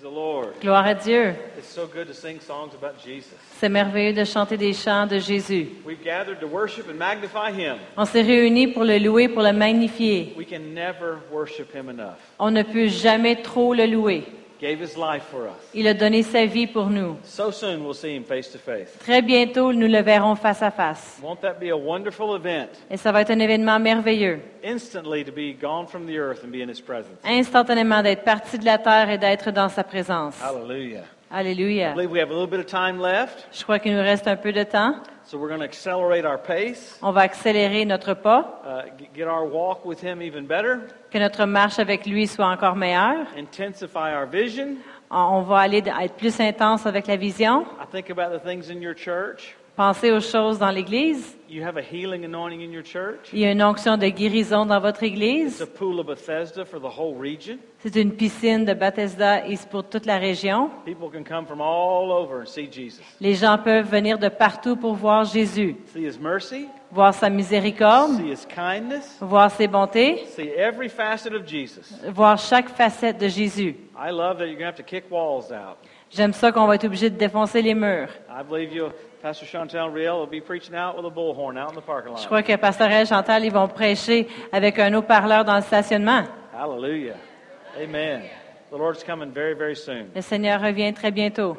Gloire à Dieu. It's so good to sing songs about Jesus. C'est merveilleux de chanter des chants de Jésus. We've gathered to worship and magnify Him. On s'est réunis pour le louer, pour le magnifier. We can never worship Him enough. On ne peut jamais trop le louer. Gave His life for us. Il a donné sa vie pour nous. So soon we'll see Him face to face. Très bientôt, nous le verrons face à face. Won't that be a wonderful event? Et ça va être un événement merveilleux. Instantly to be gone from the earth and be in His presence. Instantanément d'être parti de la terre et d'être dans sa présence. Hallelujah. I Alléluia. believe we have a little bit of time left, Je crois qu'il nous reste un peu de temps. so we're going to accelerate our pace, On va accélérer notre pas, uh, get our walk with Him even better, que notre marche avec lui soit encore meilleure. intensify our vision. On va aller être plus intense avec la vision. I think about the things in your church. Pensez aux choses dans l'Église. You have a healing anointing in your church. Il y a une onction de guérison dans votre It's Église. a pool of Bethesda for the whole region. C'est une piscine de Bethesda et c'est pour toute la région. People can come from all over and see Jesus. Les gens peuvent venir de partout pour voir Jésus, See his mercy, voir sa miséricorde, see his kindness, voir ses bontés, see every facet of Jesus. voir chaque facette de Jésus. I love that you're going to have to kick walls out. J'aime ça qu'on va être obligé de défoncer les murs. I believe you, Pastor Chantel Riel, will be preaching out with a bullhorn out in the parking Je lot. crois que Pasteur El Chantal, ils vont prêcher avec un haut-parleur dans le stationnement. Hallelujah. Amen. The Lord's coming very, very soon. Le Seigneur revient très bientôt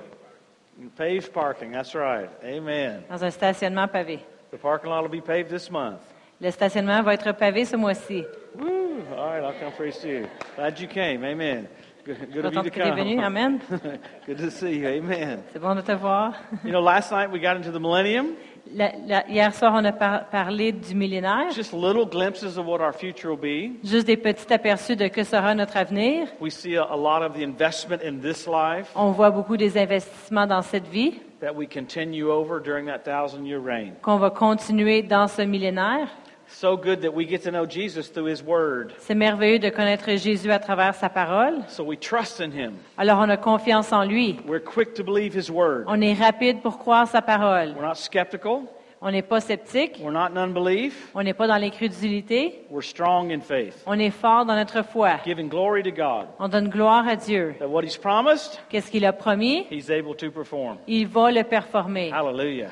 Paved parking, that's right. Amen. dans un stationnement pavé. The parking lot will be paved this month. Le stationnement va être pavé ce mois-ci. Woo! All right, I'll come preach to you. Glad you came. Amen. Good, good of you Contente to que tu es venu. come. Amen. Good to see you. Amen. C'est bon de te voir. You know, last night we got into the millennium. La- la- hier soir, on a par- parlé du millénaire. Just little glimpses of what our future will be. Juste des petits aperçus de que sera notre avenir. We see a, a lot of the investment in this life On voit beaucoup des investissements dans cette vie that we continue over during that thousand year reign. qu'on va continuer dans ce millénaire. So good that we get to know Jesus through His Word. C'est merveilleux de connaître Jésus à travers sa parole. So we trust in Him. Alors on a confiance en lui. We're quick to believe His Word. On est rapide pour croire sa parole. We're not skeptical. On n'est pas sceptique. We're not in unbelief. On n'est pas dans l'incrédulité. We're strong in faith, On est fort dans notre foi. giving glory to God On donne gloire à Dieu. that what He's promised, Qu'est-ce qu'il a promis? He's able to perform. Il va le performer. Hallelujah.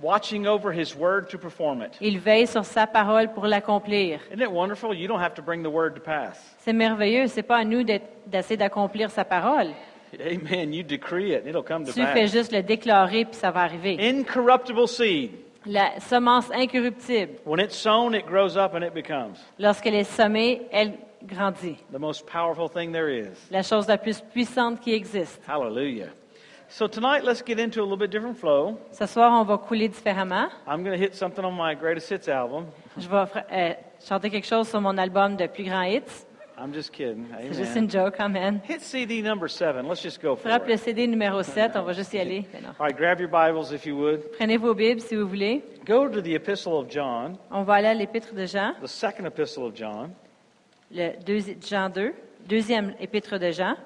Watching over His Word to perform it. Il veille sur sa parole pour l'accomplir. Isn't it wonderful? You don't have to bring the Word to pass. C'est merveilleux. C'est pas à nous d'essayer d'accomplir sa parole. Amen. You decree it, and it'll come to Tu fais pass. juste le déclarer puis ça va arriver. Incorruptible seed. La semence incorruptible, When it's sown, it grows up and it becomes lorsqu'elle est semée, elle grandit. the most powerful thing there is. La chose la plus puissante qui existe. Hallelujah. So tonight, let's get into a little bit different flow. Ce soir, on va couler différemment. I'm going to hit something on my greatest hits album. Je vais euh, chanter quelque chose sur mon album de plus grands hits. I'm just kidding. C'est juste une Amen. joke, amen. Hit CD number seven. Let's just go for Frappe le it. CD numéro 7, on va juste y aller. All right, grab your Bibles if you would. Prenez vos Bibles si vous voulez. Go to the Epistle of John, On va aller à l'épître de Jean, the second Epistle of John. le deuxi- Jean 2, deuxième épître de Jean.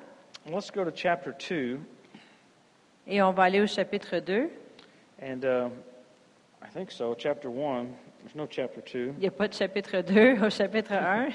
Let's go to chapter two. Et on va aller au chapitre 2. And uh, I think so, chapter one. There's no chapter two. Il n'y a pas de chapitre 2 au chapitre 1.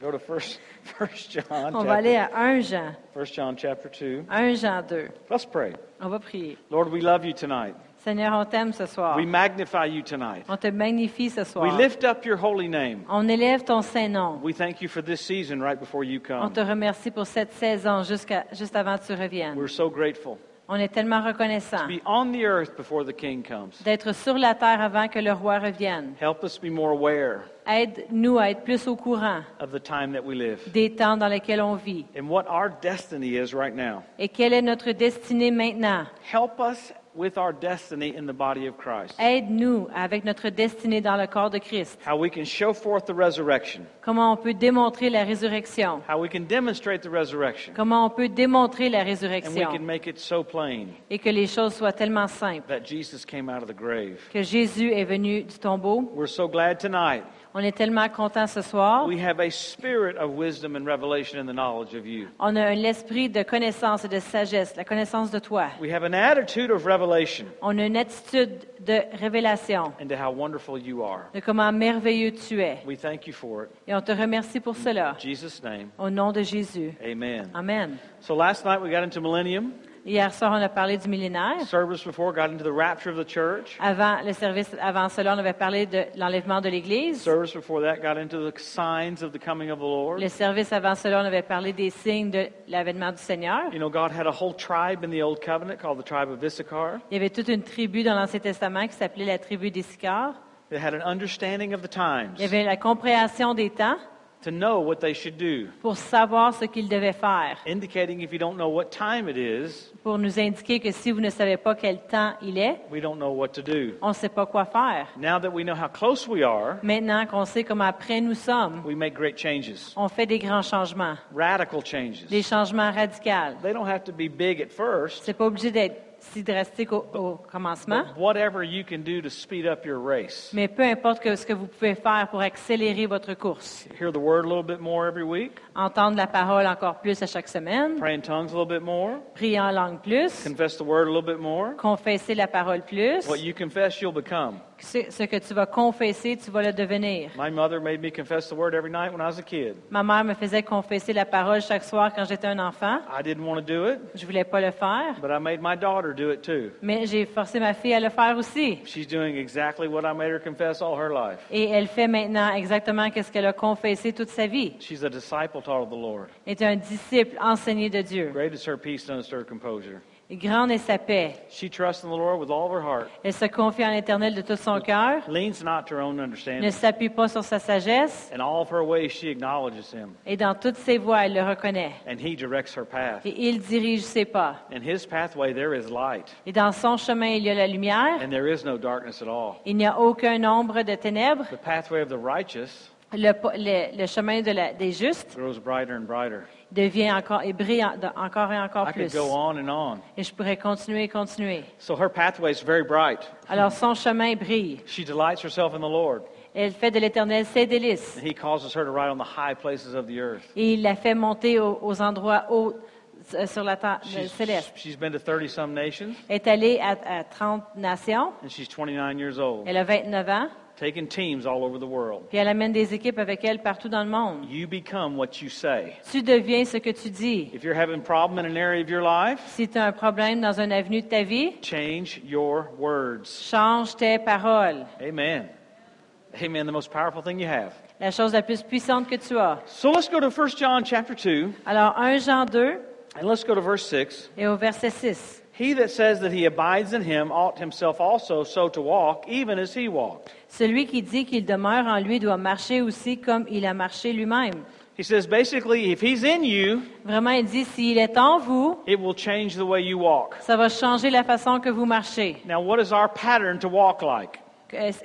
Go to first, first John. On va aller chapter- à 1 Jean. First John chapter two. 1 Jean 2. Let's pray. On va prier. Lord, we love you tonight. Seigneur, on t'aime ce soir. We magnify you tonight. On te magnifie ce We soir. lift up your holy name. On élève ton Saint-Nom. We thank you for this season right before you On come. te remercie pour cette saison jusqu'à, juste avant que tu reviennes. We're so grateful. On est tellement reconnaissant Be on the earth before the king comes. d'être sur la terre avant que le roi revienne. Help us be more aware Aide-nous à être plus au courant of the time that we live des temps dans lesquels on vit. and what our destiny is right now. Et quelle est notre destinée maintenant? With our destiny in the body of Christ. Aide-nous avec notre destinée dans le corps de Christ. How we can show forth the resurrection. Comment on peut démontrer la résurrection? How we can demonstrate the resurrection. Comment on peut démontrer la And we résurrection? can make it so plain Et que les choses soient tellement simples. that Jesus came out of the grave. Que Jésus est venu du tombeau. We're so glad tonight On est tellement contents ce soir. We have a spirit of wisdom and revelation in the knowledge of you. On a un esprit de connaissance et de sagesse, la connaissance de toi. We have an attitude of revelation On a une attitude de révélation into how wonderful you are. de comment merveilleux tu es. We thank you for it. Et on te remercie pour cela. In Jesus' name, Au nom de Jésus. amen. Amen. So last night we got into millennium. Hier soir, on a parlé du millénaire. Service before got into the rapture of the church. Avant le service, avant cela, on avait parlé de l'enlèvement de l'Église. Service before that got into the signs of the coming of the Lord. Le service avant cela, on avait parlé des signes de l'avènement du Seigneur. You know, God had a whole tribe in the Old Covenant called the tribe of Issachar. Il y avait toute une tribu dans l'Ancien Testament qui s'appelait la tribu d'Issachar. They had an understanding of the Il y times avait la compréhension des temps to know what they should do, pour savoir ce qu'ils devaient faire, indicating if you don't know what time it is, pour nous indiquer que si vous ne savez pas quel temps il est, we don't know what to do. on ne sait pas quoi faire. Now that we know how close we are, Maintenant qu'on sait comment près nous sommes, we make great changes, on fait des grands changements, radical changes. des changements radicaux. They don't have to be big at first, C'est pas obligé d'être si drastique au, au commencement, but whatever you can do to speed up your race. mais peu importe que ce que vous pouvez faire pour accélérer votre course. Hear the word a little bit more every week, Entendre la parole encore plus à chaque semaine, pray in tongues a little bit more, prier en langue plus, confess the word a little bit more. confesser la parole plus. What you confess, you'll become. Ce, que tu vas confesser, tu vas le devenir. My mother made me confess the word every night when I was a kid. Ma mère me faisait confesser la parole chaque soir quand j'étais un enfant. I didn't want to do it, Je voulais pas le faire, but I made my daughter do it too. mais j'ai forcé ma fille à le faire aussi. She's doing exactly what I made her confess all her life. Et elle fait maintenant exactement ce qu'elle a confessé toute sa vie. She's a disciple taught of the Lord. Elle est un disciple enseigné de Dieu. Great is her peace, and her composure. Grande est sa paix. She trusts in the Lord with all of her heart, Elle se confie en l'Éternel de tout son cœur, leans not to her own ne understanding. s'appuie pas sur sa sagesse, In all of her ways, she acknowledges him, et dans toutes ses voies, elle le reconnaît. and he directs her path. Et il dirige ses pas. In his pathway, there is light, Et dans son chemin, il y a la lumière. and there is no darkness at all. Il n'y a aucun ombre de ténèbres. The pathway of the righteous Le, le- le chemin de la- des justes grows brighter and brighter. Devient encore et brille encore et encore I could plus. go on and on. Et je pourrais continuer et continuer. So her pathway is very bright. Alors son chemin brille. She delights herself in the Lord, Elle fait de l'Éternel ses délices. and he causes her to ride on the high places of the earth. Et il la fait monter aux, aux endroits hauts euh, sur la terre She's, céleste. she's been to 30 some nations, est allée à, à 30 nations. and she's 29 years old, Elle a 29 ans. Taking teams all over the world. Puis elle amène des équipes avec elle partout dans le monde. You become what you say. Tu deviens ce que tu dis. If you're having a problem in an area of your life, Si tu as un problème dans une avenue de ta vie, change your words. change tes paroles. Amen. Amen. The most powerful thing you have. La chose la plus puissante que tu as. So let's go to 1 John chapter 2, Alors, 1 Jean 2 and let's go to verse 6. et au verset 6. He that says that he abides in him ought himself also so to walk, even as he walked. Celui qui dit qu'il demeure en lui doit marcher aussi comme il a marché lui-même. He says basically, if he's in you, Vraiment, il dit, s'il est en vous, it will change the way you walk. ça va changer la façon que vous marchez. Now, what is our pattern to walk like?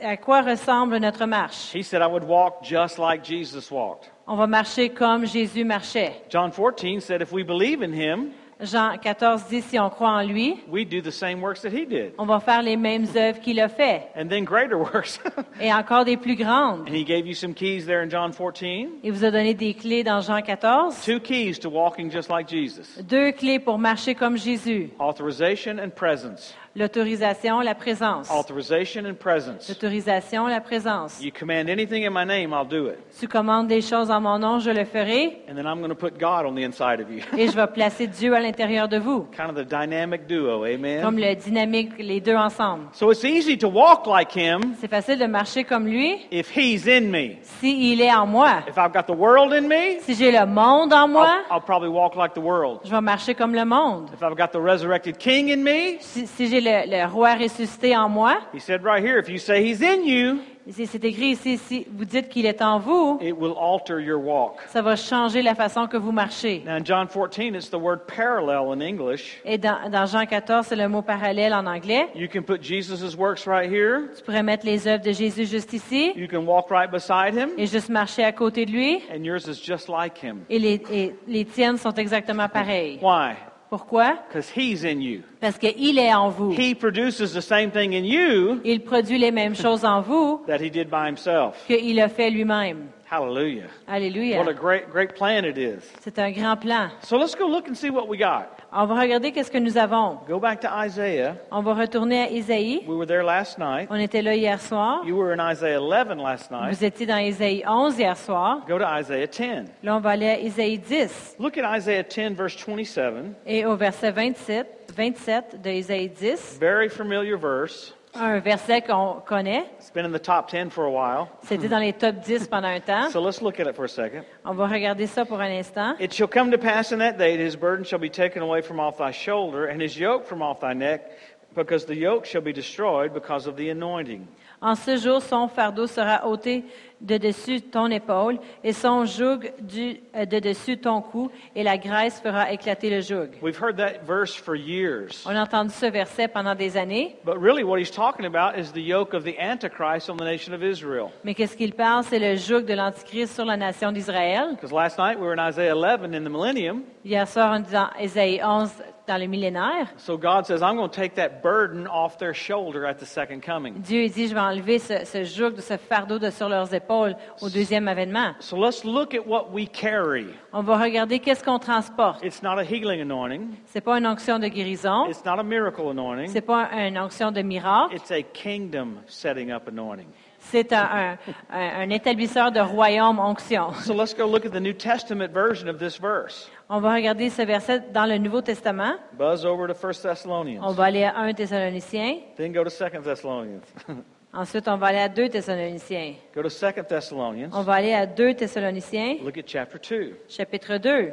À quoi ressemble notre marche? He said, I would walk just like Jesus walked. On va marcher comme Jésus marchait. John 14 said, if we believe in him, Jean 14 dit, si on croit en lui, we do the same works that he did, on va faire les mêmes œuvres qu'il a fait, and then greater works. et encore des plus grandes. and he gave you some keys there in John 14. Il vous a donné des clés dans Jean 14. Two keys to walking just like Jesus Deux clés pour marcher comme Jésus. authorization and presence. L'autorisation, la présence. Authorization and presence. L'autorisation, la présence. You command anything in my name, I'll do it. Tu commandes des choses en mon nom, je le ferai, And then I'm going to put God on the inside of you. et je vais placer Dieu à l'intérieur de vous. kind of the dynamic duo, Comme amen? le dynamique, les deux ensemble. So it's easy to walk like him C'est facile de marcher comme lui if he's in me. s'il est en moi. If I've got the world in me, Si j'ai le monde en moi, I'll, I'll probably walk like the world. je vais marcher comme le monde. If I've got the resurrected king in me, Si, si j'ai le, le roi ressuscité en moi, he said right here, if you say he's in you, c'est écrit ici, si vous dites qu'il est en vous, it will alter your walk. ça va changer la façon que vous marchez. Now in John 14, it's the word parallel in English. Et dans, dans Jean 14, c'est le mot parallèle en anglais. You can put Jesus' works right here. Tu pourrais mettre les œuvres de Jésus juste ici You can walk right beside him, et juste marcher à côté de lui. and yours is just like him. Et les, et les tiennes sont exactement pareilles. Why? Pourquoi? Because He's in you. Parce qu'il est en vous. He produces the same thing in you Il produit les mêmes choses en vous that He did by Himself. qu'il a fait lui-même. Hallelujah. Alléluia. What a great, great plan it is. C'est un grand plan. So let's go look and see what we got. On va regarder qu'est-ce que nous avons. Go back to Isaiah. On va retourner à Isaïe. We were there last night. On était là hier soir. You were in Isaiah 11 last night. Vous étiez dans Isaïe 11 hier soir. Go to Isaiah 10. Là, on va aller à Isaïe 10. Look at Isaiah 10, verse 27. Et au verset 27, 27 de Isaïe 10, Very familiar verse. Un verset qu'on connaît. It's been in the top 10 for a while. C'était dans les top 10 pendant un temps. So let's look at it for a second. On va regarder ça pour un instant. It shall come to pass in that day that his burden shall be taken away from off thy shoulder, and his yoke from off thy neck, because the yoke shall be destroyed because of the anointing. En ce jour, son fardeau sera ôté de dessus ton épaule et son joug du, euh, de dessus ton cou et la graisse fera éclater le joug. We've heard that verse for years. On a entendu ce verset pendant des années, But really, what he's talking about is the yoke of the Antichrist on the nation of Israel. mais qu'est-ce qu'il parle? C'est le joug de l'Antichrist sur la nation d'Israël. Because last night we were in Isaiah 11 in the millennium. Hier soir, on est dans Ésaïe 11 dans le millénaire. So God says, I'm going to take that burden off their shoulder at the second coming. Dieu dit, je vais enlever ce, ce joug, ce fardeau de sur leurs épaules au deuxième avènement. So let's look at what we carry. On va regarder qu'est-ce qu'on transporte. It's not a healing anointing, C'est pas une onction de guérison, it's not a miracle anointing, c'est pas une onction de miracle, it's a kingdom setting up anointing. C'est un, un- un- établisseur de royaume onction. So let's go look at the New Testament version of this verse. On va regarder ce verset dans le Nouveau Testament. Buzz over to 1 On Thessalonians. va aller à 1 Thessaloniciens. Then go to 2 Thessalonians. Ensuite, on va aller à 2 Thessaloniciens. go to 2 Thessalonians. On va aller à 2 Thessaloniciens, Look at chapter 2. chapitre 2.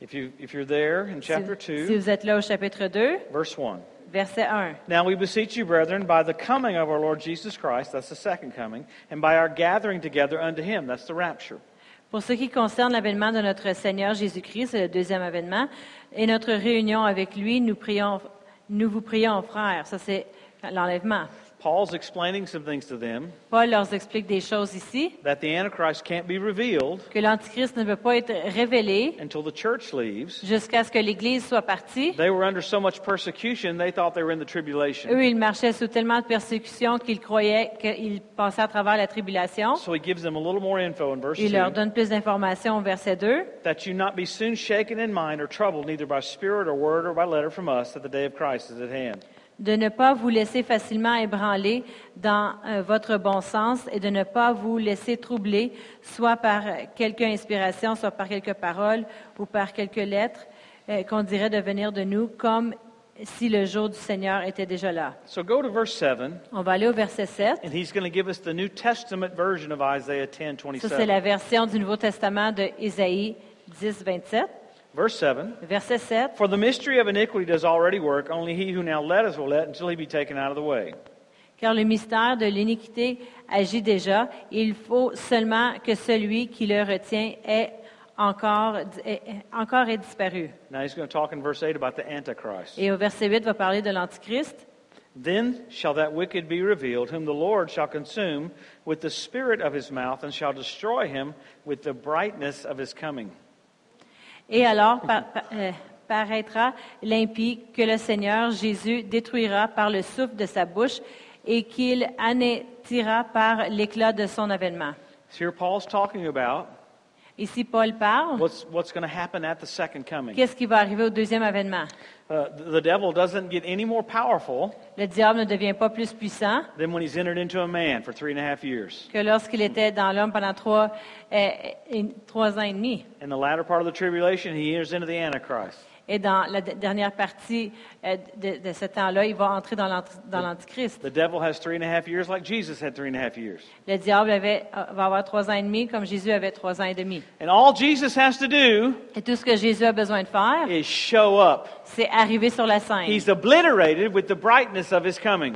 If, you, if you're there in Si, chapter si 2, vous êtes là au chapitre 2, verse 1. Verset 1. Now we beseech you, brethren, by the coming of our Lord Jesus Christ, that's the second coming, and by our gathering together unto him, that's the rapture. Pour ce qui concerne l'avènement de notre Seigneur Jésus-Christ, c'est le deuxième avènement, et notre réunion avec lui, nous, prions, nous vous prions, frères. Ça, c'est l'enlèvement. Paul's explaining some things to them Paul leur explique des choses ici, that the Antichrist can't be revealed que l'Antichrist ne peut pas être révélé until the church leaves. jusqu'à ce que l'Église soit partie. They were under so much persecution, they thought they were in the tribulation. Eux, ils marchaient sous tellement de persécutions qu'ils croyaient qu'ils passaient à travers la tribulation. So he gives them a little more info in verse Il 2 leur donne plus d'informations au verset 2. that you not be soon shaken in mind or troubled, neither by spirit or word or by letter from us, that the day of Christ is at hand. De ne pas vous laisser facilement ébranler dans euh, votre bon sens et de ne pas vous laisser troubler, soit par quelque inspiration, soit par quelques paroles ou par quelques lettres euh, qu'on dirait de venir de nous, comme si le jour du Seigneur était déjà là. So go to verse 7, On va aller au verset 7. and he's going to give us the New Testament version of Isaiah 10 Ça, c'est 27. la version du Nouveau Testament de Ésaïe 10, 27. Verse 7 Verset 7. For the mystery of iniquity does already work, only he who now letteth will let until he be taken out of the way. Car le mystère de l'iniquité agit déjà. Il faut seulement que celui qui le retient ait encore, encore ait disparu. Now he's going to talk in verse 8 about the Antichrist. Et au verset 8 va parler de l'Antichrist. Then shall that wicked be revealed, whom the Lord shall consume with the spirit of his mouth, and shall destroy him with the brightness of his coming. Et alors euh, paraîtra l'impie que le Seigneur Jésus détruira par le souffle de sa bouche et qu'il anéantira par l'éclat de son avènement. Ici, Paul parle. what's, what's going to happen at the second coming. Qu'est-ce qui va arriver au deuxième avènement? Uh, the devil doesn't get any more powerful Le diable ne devient pas plus puissant than when he's entered into a man for three and a half years. que lorsqu'il était dans l'homme pendant trois, euh, et- trois ans et demi. In the latter part of the tribulation, he enters into the Antichrist. Et dans la dernière partie euh, de, de ce temps-là, il va entrer dans l'anti- dans l'Antichrist. The devil has three and a half years like Jesus had three and a half years. Le diable avait, euh, va avoir trois ans et demi comme Jésus avait trois ans et demi. And all Jesus has to do Et tout ce que Jésus a besoin de faire, is show up. c'est arriver sur la scène. He's obliterated with the brightness of his coming.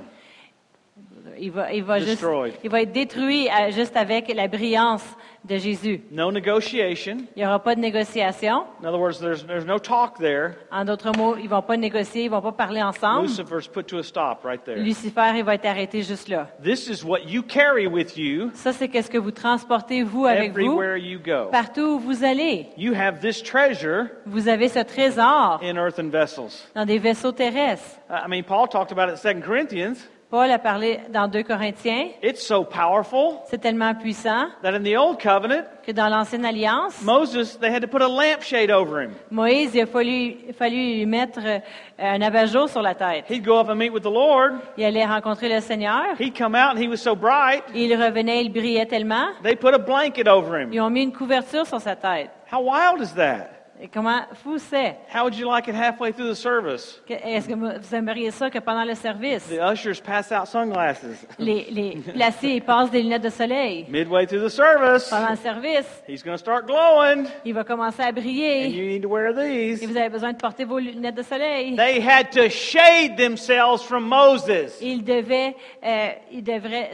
Il va, il va, juste, Destroyed. il va être détruit euh, juste avec la brillance de Jésus. No negotiation. Il n'y aura pas de négociation. In other words, there's, there's no talk there. En d'autres mots, ils vont pas négocier, ils vont pas parler ensemble. Lucifer's put to a stop right there. Lucifer, il va être arrêté juste là. This is what you carry with you Ça, c'est qu'est-ce que vous transportez, vous, avec vous, everywhere you go. partout où vous allez. You have this treasure Vous avez ce trésor in earthen vessels. dans des vaisseaux terrestres. I mean, Paul talked about it in 2 Corinthians. Paul a parlé dans 2 Corinthiens. It's so powerful C'est tellement puissant that in the Old Covenant, que dans l'Ancienne Alliance, Moses, they had to put a lampshade over him. Moïse, il a fallu, fallu lui mettre euh, un abat-jour sur la tête. He'd go up and meet with the Lord. Il allait rencontrer le Seigneur. He'd come out and he was so bright, Il revenait, il brillait tellement. they put a blanket over him. Ils ont mis une couverture sur sa tête. How wild is that? Et comment fou c'est? How would you like it halfway through the service? Est-ce que vous aimeriez ça que pendant le service, The ushers pass out sunglasses. les, les placés ils passent des lunettes de soleil? Midway through the service, Pendant le service, he's going to start glowing, il va commencer à and briller. you need to wear Et vous avez besoin de porter vos lunettes de soleil. They had to shade themselves from Moses. Il devait, euh,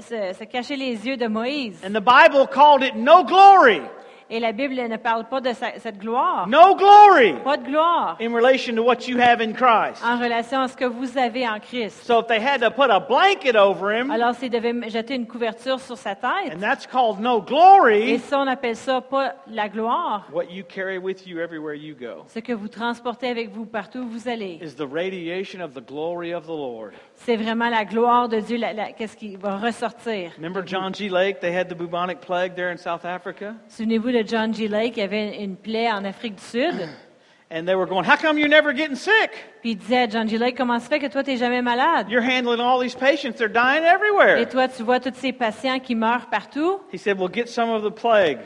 se, se cacher les yeux de Moïse. And the Bible called it no glory. Et la Bible ne parle pas de sa- cette gloire. No glory Pas de gloire in relation to what you have in Christ. en relation à ce que vous avez en Christ. So if they had to put a blanket over him, Alors, s'il devait m- jeter une couverture sur sa tête, and that's called no et glory, ça, on appelle ça pas la gloire, what you carry with you everywhere you go ce que vous transportez avec vous partout où vous allez. is the radiation of the glory of the Lord. C'est vraiment la gloire de Dieu, la- la- qu'est-ce qui va ressortir. Remember John G. Lake? They had the bubonic plague there in South Africa? Souvenez-vous de John G. Lake, il avait une plaie en Afrique du Sud. And they were going, How come you're never getting sick? Puis il disait à John G. Lake, comment ça fait que toi, tu n'es jamais malade? You're handling all these patients, they're dying everywhere. Et toi, tu vois tous ces patients qui meurent partout. He said, Well, get some of the plague,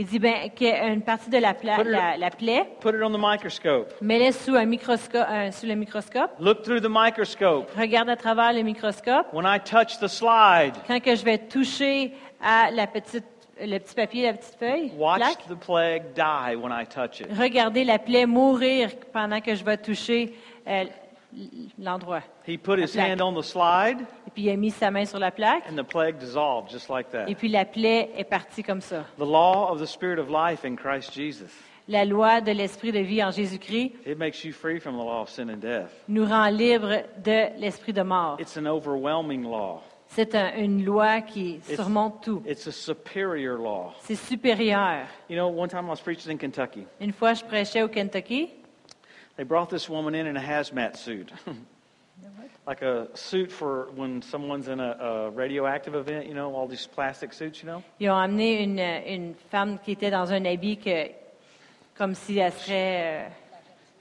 Il dit, ben, qu'il y a une partie de la, pla- Put it- la, la plaie, put it on the microscope. mets-les sous, un microscope, euh, sous le microscope, Look through the microscope. regarde à travers le microscope. When I touch the slide, Quand que je vais toucher à la petite, le petit papier, la petite feuille, watch plaque, the plague die when I touch it. regardez la plaie mourir pendant que je vais toucher euh, l'endroit. He put his hand on the slide, Et puis il a mis sa main sur la plaque, and the plague dissolved just like that. et puis la plaie est partie comme ça. The law of the Spirit of life in Christ Jesus. La loi de l'esprit de vie en Jésus-Christ It makes you free from the law of sin and death. nous rend libres de l'esprit de mort. It's an overwhelming law. C'est un- une loi qui surmonte tout. It's a superior law. C'est supérieur. You know, one time I was preaching in Kentucky. Une fois, je prêchais au Kentucky. They brought this woman in in a hazmat suit. like a suit for when someone's in a, a radioactive event, you know, all these plastic suits, you know. Ils ont amené une, une femme qui était dans un habit que, comme si elle serait euh,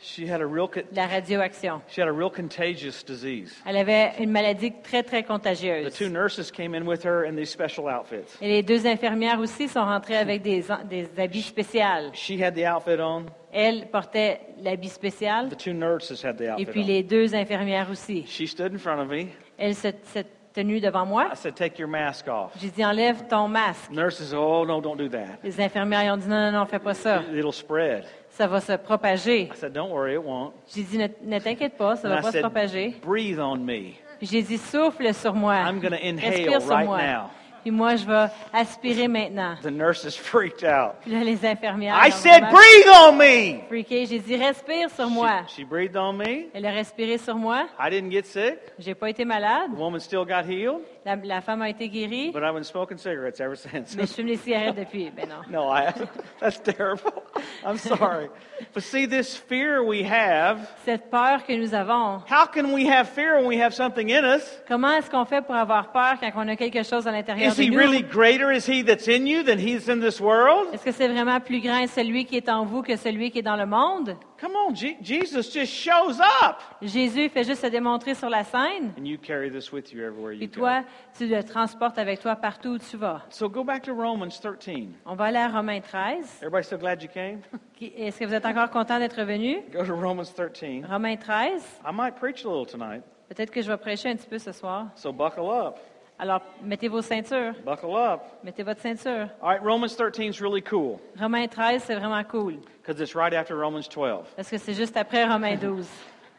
She had a real co- de la radioaction. she had a real contagious disease. Elle avait une maladie très, très The contagieuse. two nurses came in with her in these special outfits. Et les deux infirmières aussi sont rentrées avec des, des habits spéciaux. She had the outfit on. Elle portait l'habit spécial The two nurses had the et puis on. les deux infirmières aussi. She stood in front of me. Elle s'est s'est tenue devant moi. I said, "Take your mask off." J'ai dit, enlève ton masque. Nurses, oh no, don't do that. Les infirmières ont dit, non, non, non, fais pas ça. It'll spread. Ça va se propager. I said, "Don't worry, it won't." J'ai dit, ne, ne t'inquiète pas, ça And va I pas se said, propager. "Breathe on me." J'ai dit, souffle sur moi. I'm going to inhale Respire sur right moi. now. Puis moi, je vais aspirer maintenant. The nurses freaked out. Puis là, les infirmières I said, "Breathe on me." freaké. J'ai dit, respire sur moi. She, she breathed on me. Elle a respiré sur moi. I didn't get sick. J'ai pas été malade. The woman still got healed, La, la femme a été guérie. but I've been smoking cigarettes ever since. Mais je fume des cigarettes depuis. Ben non. no, I that's terrible. I'm sorry. But see, this fear we have, Cette peur que nous avons, how can we have fear when we have something in us? comment est-ce qu'on fait pour avoir peur quand on a quelque chose à l'intérieur Is he really greater? Is he that's in you than he's in this world? Est-ce que c'est vraiment plus grand celui qui est en vous que celui qui est dans le monde? Come on, Je- Jesus just shows up. Jésus fait juste se démontrer sur la scène. And you carry this with you everywhere you Et go. toi, tu le transportes avec toi partout où tu vas. So go back to Romans 13. On va aller à Romains 13. Everybody still glad you came? Est-ce que vous êtes encore content d'être venu? Go to Romans 13. Romains 13. I might preach a little tonight, Peut-être que je vais prêcher un petit peu ce soir. so buckle up. Alors, mettez vos ceintures. Buckle up. Mettez votre ceinture. All right, Romans 13 is really cool Romains 13, c'est vraiment cool. because it's right after Romans 12. Parce que c'est juste après Romains 12.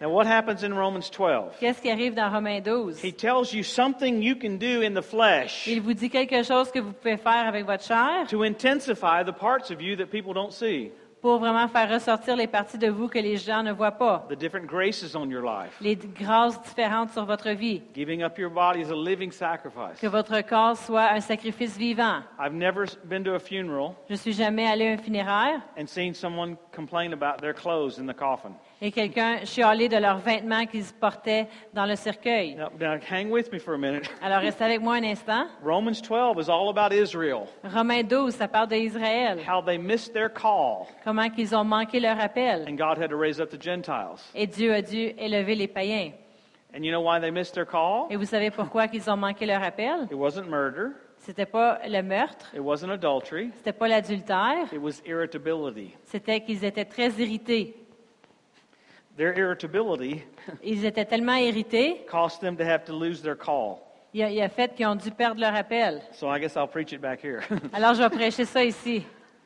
Now, what happens in Romans 12? Qu'est-ce qui arrive dans Romains 12? He tells you something you can do in the flesh Il vous dit quelque chose que vous pouvez faire avec votre chair to intensify the parts of you that people don't see, pour vraiment faire ressortir les parties de vous que les gens ne voient pas. the different graces on your life. Les grâces différentes sur votre vie. Giving up your body as a living sacrifice. Que votre corps soit un sacrifice vivant. I've never been to a funeral Je suis jamais allé à un funéraire and seen someone complain about their clothes in the coffin. Et quelqu'un chialer de leurs vêtements qu'ils portaient dans le cercueil. Now, now hang with me for a minute. Alors restez avec moi un instant. Romans 12 is all about Israel, Romains 12, ça parle d'Israël. how they missed their call, Comment qu'ils ont manqué leur appel. and God had to raise up the Gentiles. Et Dieu a dû élever les païens. And you know why they missed their call? Et vous savez pourquoi qu'ils ont manqué leur appel? It wasn't murder, C'était pas le meurtre, it wasn't adultery, c'était pas l'adultère, it was irritability. c'était qu'ils étaient très irrités. Their irritability Ils étaient tellement irrités, caused them to have to lose their call. il a, il a fait qu'ils ont dû perdre leur appel. So I guess I'll preach it back here. Alors je vais prêcher ça ici.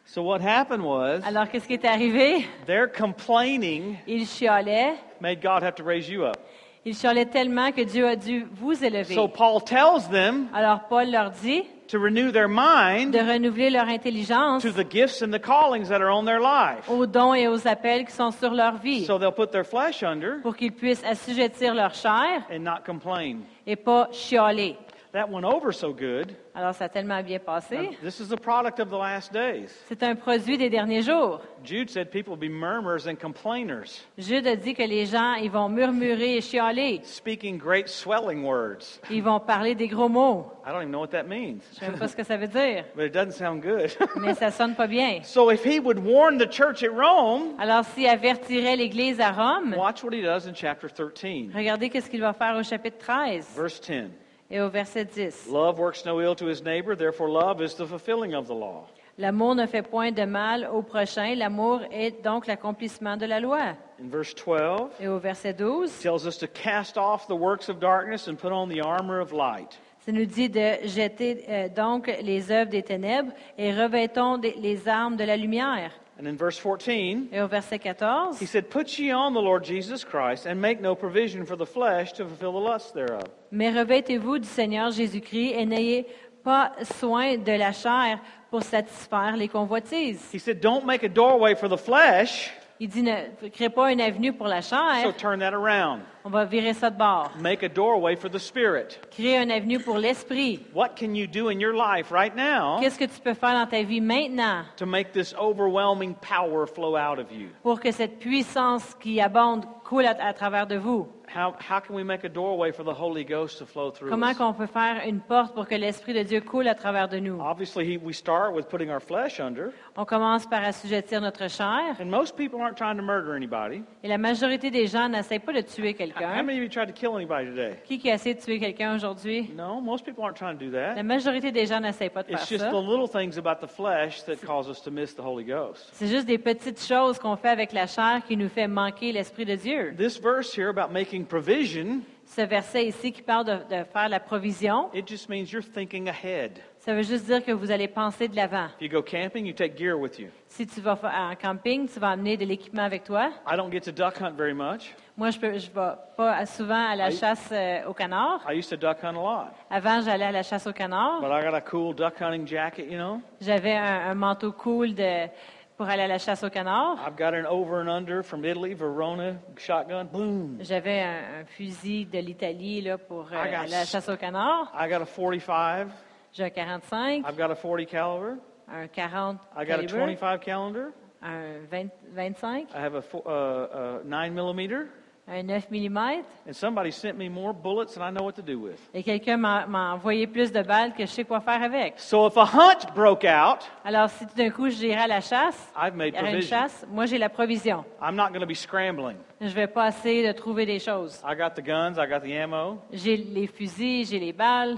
so what happened was Alors qu'est-ce qui est arrivé? their complaining Ils chialaient. made God have to raise you up. Ils chialaient tellement que Dieu a dû vous élever. So Paul tells them Alors Paul leur dit to renew their mind de renouveler leur intelligence to the gifts and the callings that are on their life. aux dons et aux appels qui sont sur leur vie So they'll put their flesh under pour qu'ils puissent assujettir leur chair and not complain. et pas chialer. That went over so good. Alors ça a tellement bien passé. This is a product of the last days. C'est un produit des derniers jours. Jude said people will be murmurers and complainers, Jude a dit que les gens, ils vont murmurer et chialer. speaking great swelling words. Ils vont parler des gros mots. I don't even know what that means, Je sais pas ce que ça veut dire, but it doesn't sound good. mais ça sonne pas bien. so if he would warn the church at Rome, Alors s'il avertirait l'Église à Rome, watch what he does in chapter 13, regardez qu'est-ce qu'il va faire au chapitre 13 verse 10. Et au verset 10. Love works no ill to his neighbor, therefore love is the fulfilling of the law. L'amour ne fait point de mal au prochain. L'amour est donc l'accomplissement de la loi. In verse 12, Et au verset 12, tells us to cast off the works of darkness and put on the armor of light. ça nous dit de jeter euh, donc les œuvres des ténèbres et revêtons des- les armes de la lumière. And in verse 14, Et au verset 14, he said, Put ye on the Lord Jesus Christ and make no provision for the flesh to fulfill the lusts thereof. Mais revêtez-vous du Seigneur Jésus-Christ et n'ayez pas soin de la chair pour satisfaire les convoitises. He said, Don't make a doorway for the flesh, Il dit, ne crée pas une avenue pour la so chair, turn that around. On va virer ça de bord. Make a doorway for the Spirit. Créer une avenue pour l'esprit. What can you do in your life right now Qu'est-ce que tu peux faire dans ta vie maintenant to make this overwhelming power flow out of you? pour que cette puissance qui abonde coule à, à travers de vous? How, how can we make a doorway for the Holy Ghost to flow through Comment us? qu'on peut faire une porte pour que l'Esprit de Dieu coule à travers de nous? Obviously, he, we start with putting our flesh under, On commence par assujettir notre chair and most people aren't trying to murder anybody. et la majorité des gens n'essayent pas de tuer How quelqu'un. many of you tried to kill anybody today? Qui qui a essayé de tuer quelqu'un aujourd'hui? No, most people aren't trying to do La that. majorité des gens n'essayent pas de faire It's just ça. the little things about the flesh that cause us to miss the Holy Ghost. C'est juste des petites choses qu'on fait avec la chair qui nous fait manquer l'Esprit de Dieu. This verse here about making provision, Ce verset ici qui parle de, de faire la provision, it just means you're thinking ahead. ça veut juste dire que vous allez penser de l'avant. If you go camping, you take gear with you. Si tu vas fa- en camping, tu vas amener de l'équipement avec toi. I don't get to duck hunt very much. Moi, je ne je vais pas souvent à la chasse euh, au canard. I used to duck hunt a lot. Avant, j'allais à la chasse au canard. But I got a cool duck hunting jacket, you know? J'avais un, un manteau cool de, pour aller à la chasse au canard. I've got an over and under from Italy, Verona shotgun. Boom. J'avais un, un fusil de l'Italie là, pour euh, aller à la chasse au canard. I got a 45. J'ai un 45, I've got a 40 caliber. un 40 I got a calibre, 25 calendar. un 20 25, I have a, uh, uh, 9 millimeter. Un 9 mm. And somebody sent me more bullets than I know what to do with. Et quelqu'un m'a m'a envoyé plus de balles que je sais quoi faire avec. So if a hunt broke out, Alors, si tout d'un coup, j'irai à la chasse, I've il made y aura une provision. chasse, moi, j'ai la provision. I'm not going to be scrambling. Je vais pas essayer de trouver des choses. I got the guns, I got the ammo, J'ai les fusils, j'ai les balles.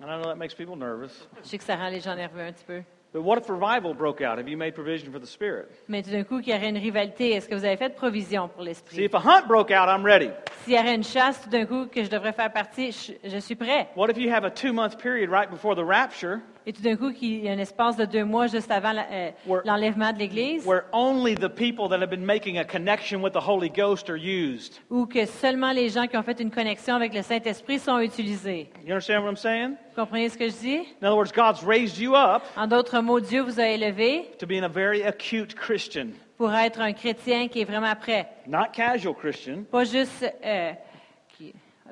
and I know that makes people nervous. Je sais que ça rend les gens nerveux un petit peu. But what if revival broke out? Have you made provision for the Spirit? Mais tout d'un coup, qu'il y aurait une rivalité, est-ce que vous avez fait provision pour See, l'esprit? if a hunt broke out, I'm ready. s'il y aurait une chasse tout d'un coup que je devrais faire partie, je, je suis prêt. What if you have a two month period right before the rapture Et tout d'un coup, qu'il y a un espace de deux mois juste avant euh, Where- l'enlèvement de l'Église, where only the people that have been making a connection with the Holy Ghost are used? où que seulement les gens qui ont fait une connection avec le Saint-Esprit sont utilisés. You understand what I'm saying? Vous comprenez ce que je dis? In other words, God's raised you up En d'autres mots, Dieu vous a élevé to be a very acute Christian, pour être un chrétien qui est vraiment prêt. not casual Christian, Pas juste euh,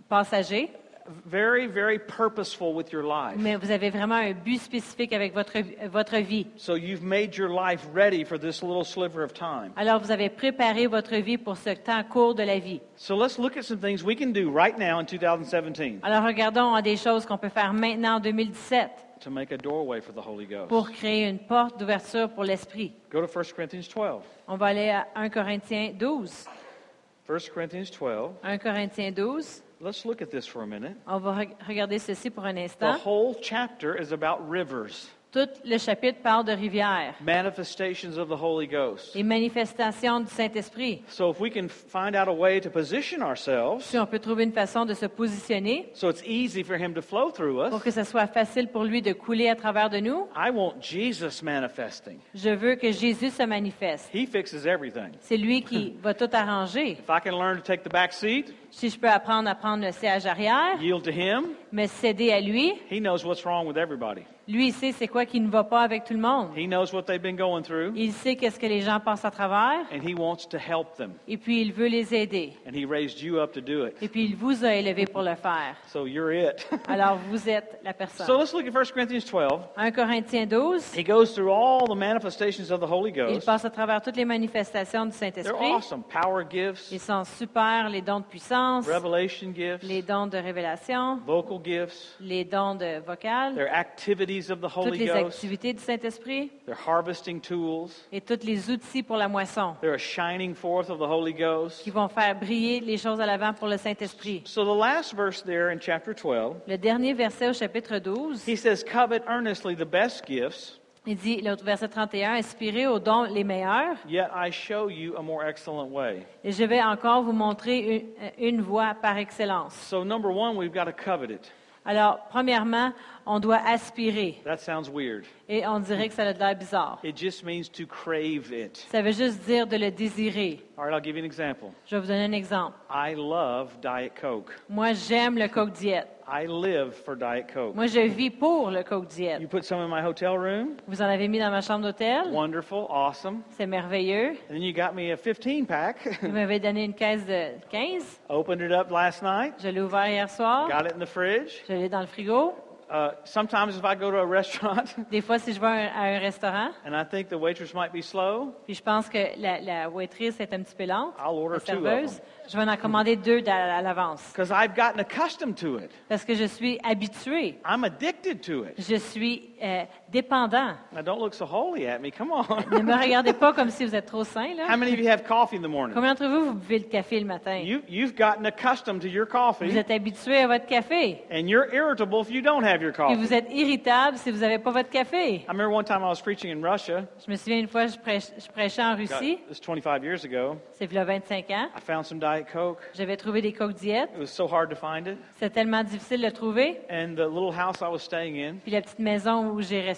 passager, very, very purposeful with your life. mais vous avez vraiment un but spécifique avec votre, votre vie. So you've made your life ready for this little sliver of time. Alors, vous avez préparé votre vie pour ce temps court de la vie. So let's look at some things we can do right now in 2017 Alors, regardons des choses qu'on peut faire maintenant en 2017 to make a doorway for the Holy Ghost. pour créer une porte d'ouverture pour l'Esprit. Go to 1 Corinthians 12. On va aller à 1 Corinthiens 12. 1 Corinthians 12. 1 Corinthiens 12. Let's look at this for a minute. On va re- regarder ceci pour un The instant. whole chapter is about rivers, Tout le chapitre parle de rivières, manifestations of the Holy Ghost. les manifestations du Saint-Esprit. So if we can find out a way to position ourselves Si on peut trouver une façon de se positionner so it's easy for him to flow through pour us, que ce soit facile pour lui de couler à travers de nous, I want Jesus manifesting. je veux que Jésus se manifeste. He fixes everything. C'est lui qui va tout arranger. If I can learn to take the back seat, Si je peux apprendre à prendre le siège arrière, yield to him, me céder à lui, he knows what's wrong with everybody. lui il sait c'est quoi qui ne va pas avec tout le monde. He knows what they've been going through, Il sait qu'est-ce que les gens passent à travers and he wants to help them. et puis il veut les aider. And he raised you up to do it. Et puis il vous a élevé pour le faire. So you're it. Alors vous êtes la so personne. let's look at 1 Corinthians 12. 1 Corinthiens 12, He goes through all the manifestations of the Holy il Ghost. passe à travers toutes les manifestations du They're Saint-Esprit. awesome. Power gifts, Ils sont super, les dons de puissance, revelation gifts, les dons de révélation, vocal gifts. les dons de vocal, They're activities of the toutes Holy les Ghost. activités du Saint-Esprit They're harvesting tools. et tous les outils pour la moisson They're a shining forth of the Holy Ghost. qui vont faire briller les choses à l'avant pour le Saint-Esprit. So the last verse there in chapter 12, Le dernier verset au chapitre 12, he says, Covet earnestly the best gifts, il dit, l'autre verset 31, inspirez aux dons les meilleurs, yet I show you a more excellent way. et je vais encore vous montrer une, une voie par excellence. So, number one, we've got to covet it. Alors, premièrement, on doit aspirer, That sounds weird. et on dirait que ça a de l'air bizarre. It just means to crave it. Ça veut juste dire de le désirer. All right, I'll give you an example. Je vais vous donner un exemple. I love Diet Coke. Moi, j'aime le Coke Diet. I live for Diet Coke. Moi, je vis pour le Coke Diet. You put some in my hotel room. Vous en avez mis dans ma chambre d'hôtel. Wonderful, awesome. C'est merveilleux. And then you got me a 15 pack. Vous m'avez donné une caisse de 15. Opened it up last night. Je l'ai ouvert hier soir. Got it in the fridge. Je l'ai dans le frigo. Uh, sometimes if I go to a restaurant Des fois, si je vais à un, restaurant, and I think the waitress might be slow, puis je pense que la, la waitress est un petit peu lente, I'll order la two of serveuse, them. je vais en commander deux à, à l'avance. because I've gotten accustomed to it. Parce que je suis habitué. I'm addicted to it. Je suis euh, dépendant. Now, don't look so holy at me. Come on. Ne me regardez pas comme si vous êtes trop sain. How Là. many of you have coffee in the morning? Combien d'entre vous, vous buvez le café le matin? You, you've gotten accustomed to your Vous coffee, êtes habitué à votre café. and you're irritable if you don't have your Et coffee. vous êtes irritable si vous n'avez pas votre café. I remember one time I was preaching in Russia. Je me souviens une fois, je, prêch- je prêchais en Russie. This 25 years ago. C'est il y a 25 ans. I found some Diet Coke. J'avais trouvé des coques diètes. It was so hard to find it. C'était tellement difficile de le trouver. And the little house I was staying in, Puis la petite maison où j'ai resté,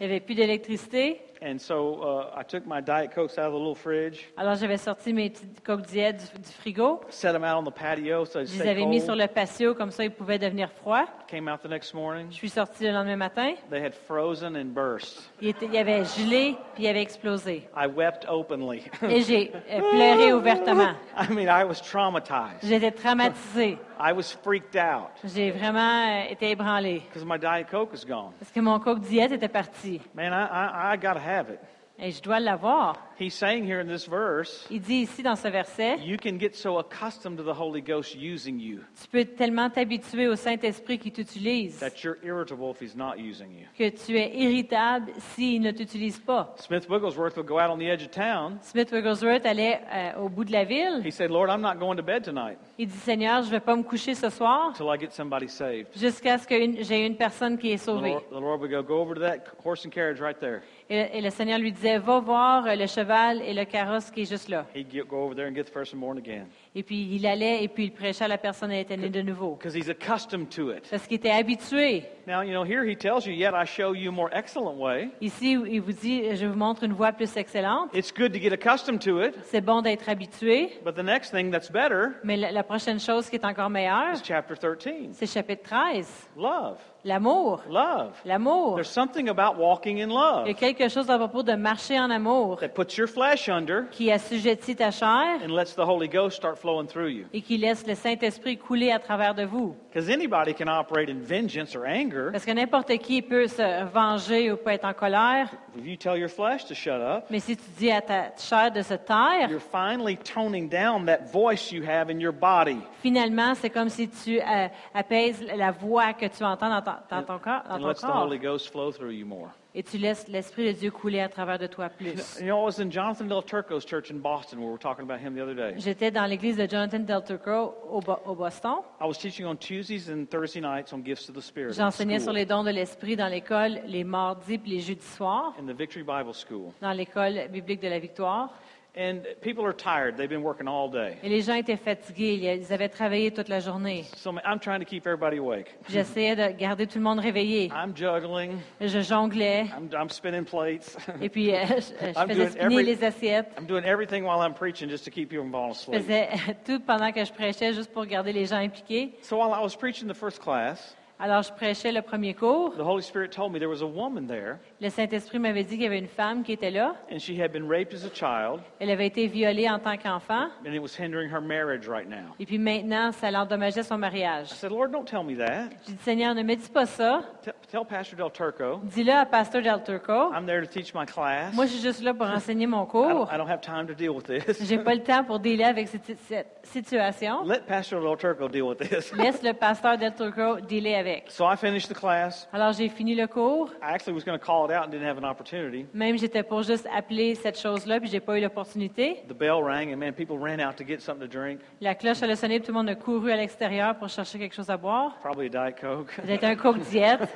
il n'y avait plus d'électricité. And so uh, I took my Diet Cokes out of the little fridge, Alors j'avais sorti mes petites coques diètes du, du frigo. set them out on the patio so Je les avais mis sur le patio, comme ça ils pouvaient devenir froids. Came out the next morning. Je suis sortie le lendemain matin. They had frozen and burst. Il, était, il avait gelé, puis avait explosé. I wept openly. Et j'ai euh, pleuré ouvertement. I mean, I was traumatized. J'étais traumatisée. I was freaked out J'ai vraiment euh, été ébranlée. because my Diet Coke was gone. Parce que mon coke diète était parti. Man, I, I, I got to have it. Et je dois l'avoir. He's saying here in this verse, Il dit ici dans ce verset, you can get so accustomed to the Holy Ghost using you tu peux tellement t'habituer au Saint-Esprit qui t'utilise that you're irritable if he's not using you. que tu es irritable s'il ne t'utilise pas. Smith Wigglesworth would go out on the edge of town. Smith Wigglesworth allait euh, au bout de la ville. He said, Lord, I'm not going to bed tonight Il dit, Seigneur, je ne vais pas me coucher ce soir I get somebody saved. jusqu'à ce que j'ai une personne qui est The sauvée. Lord, the Lord would go, go over to that horse and carriage right there. Et, et le Seigneur lui disait, va voir le cheval et le carrosse qui est juste là. He'd get, go over there and get the person born again Et puis il allait et puis il prêchait à la personne elle était née de nouveau. because he's accustomed to it. Parce qu'il était habitué. Now, you know, here he tells you, yet I show you a more excellent way. Ici, il vous dit, je vous montre une voie plus excellente. It's good to get accustomed to it, C'est bon d'être habitué, but the next thing that's better mais la, la prochaine chose qui est encore meilleure, is chapter 13 c'est chapitre 13. love. L'amour. Love. L'amour. There's something about walking in Il y love a quelque chose à propos de marcher en amour that puts your flesh under qui assujettit ta chair and lets the Holy Ghost start flowing through you. et qui laisse le Saint-Esprit couler à travers de vous. Because anybody can operate in vengeance or anger. Parce que n'importe qui peut se venger ou peut être en colère, If you tell your flesh to shut up, mais si tu dis à ta chair de se taire, you're finally toning down that voice you have in your body finalement, c'est comme si tu euh, apaises la voix que tu entends dans ton, dans ton corps, dans ton corps Holy Ghost flow through you more. et tu laisses l'Esprit de Dieu couler à travers de toi plus. You know, I was in Jonathan Del Turco's church in Boston where we were talking about him the other day. J'étais dans l'église de Jonathan Del Turco au, Bo- au Boston. I was teaching on Tuesdays and Thursday nights on gifts of the Spirit in, the J'enseignais sur les dons de l'Esprit dans l'école les mardis puis les jeudis soirs, in the Victory Bible School. dans l'école biblique de la Victoire. And people are tired. They've been working all day. Et les gens étaient fatigués. Ils avaient travaillé toute la journée. So I'm trying to keep everybody awake. J'essayais de garder tout le monde réveillé. I'm juggling. Je jonglais. I'm, I'm spinning plates. Et puis, euh, je, faisais doing spinner every- les assiettes. I'm doing everything while I'm preaching just to keep people from falling Je asleep. faisais tout pendant que je prêchais, juste pour garder les gens impliqués. So while I was preaching the first class, Alors, je prêchais le premier cours. the Holy Spirit told me there was a woman there, Le Saint-Esprit m'avait dit qu'il y avait une femme qui était là. and she had been raped as a child, Elle avait été violée en tant qu'enfant. and it was hindering her marriage right now. Et puis maintenant, ça l'endommageait son mariage. I said, Lord, don't tell me that. J'ai dit, Seigneur, ne me dis pas ça. T- tell Pastor Del Turco Dis-le à Pasteur Del Turco. I'm there to teach my class. Moi, je suis juste là pour enseigner mon I cours. don't, I don't have time to deal with this. J'ai pas le temps pour dealer avec cette, cette situation. Let Pastor Del Turco deal with this. Laisse le pasteur Del Turco dealer avec. So I finished the class. Alors, j'ai fini le cours. I actually was going to call it out and didn't have an opportunity. Même j'étais pour juste appeler cette chose-là, puis j'ai pas eu l'opportunité. The bell rang, and man, people ran out to get something to drink, La cloche a sonné, tout le monde a couru à l'extérieur pour chercher quelque chose à boire. probably a Diet Coke. C'était un coke diète.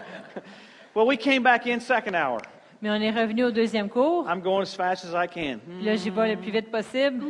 well, we came back in second hour. Mais on est revenu au deuxième cours. I'm going as fast as I can. Puis Là, j'y vais le plus vite possible.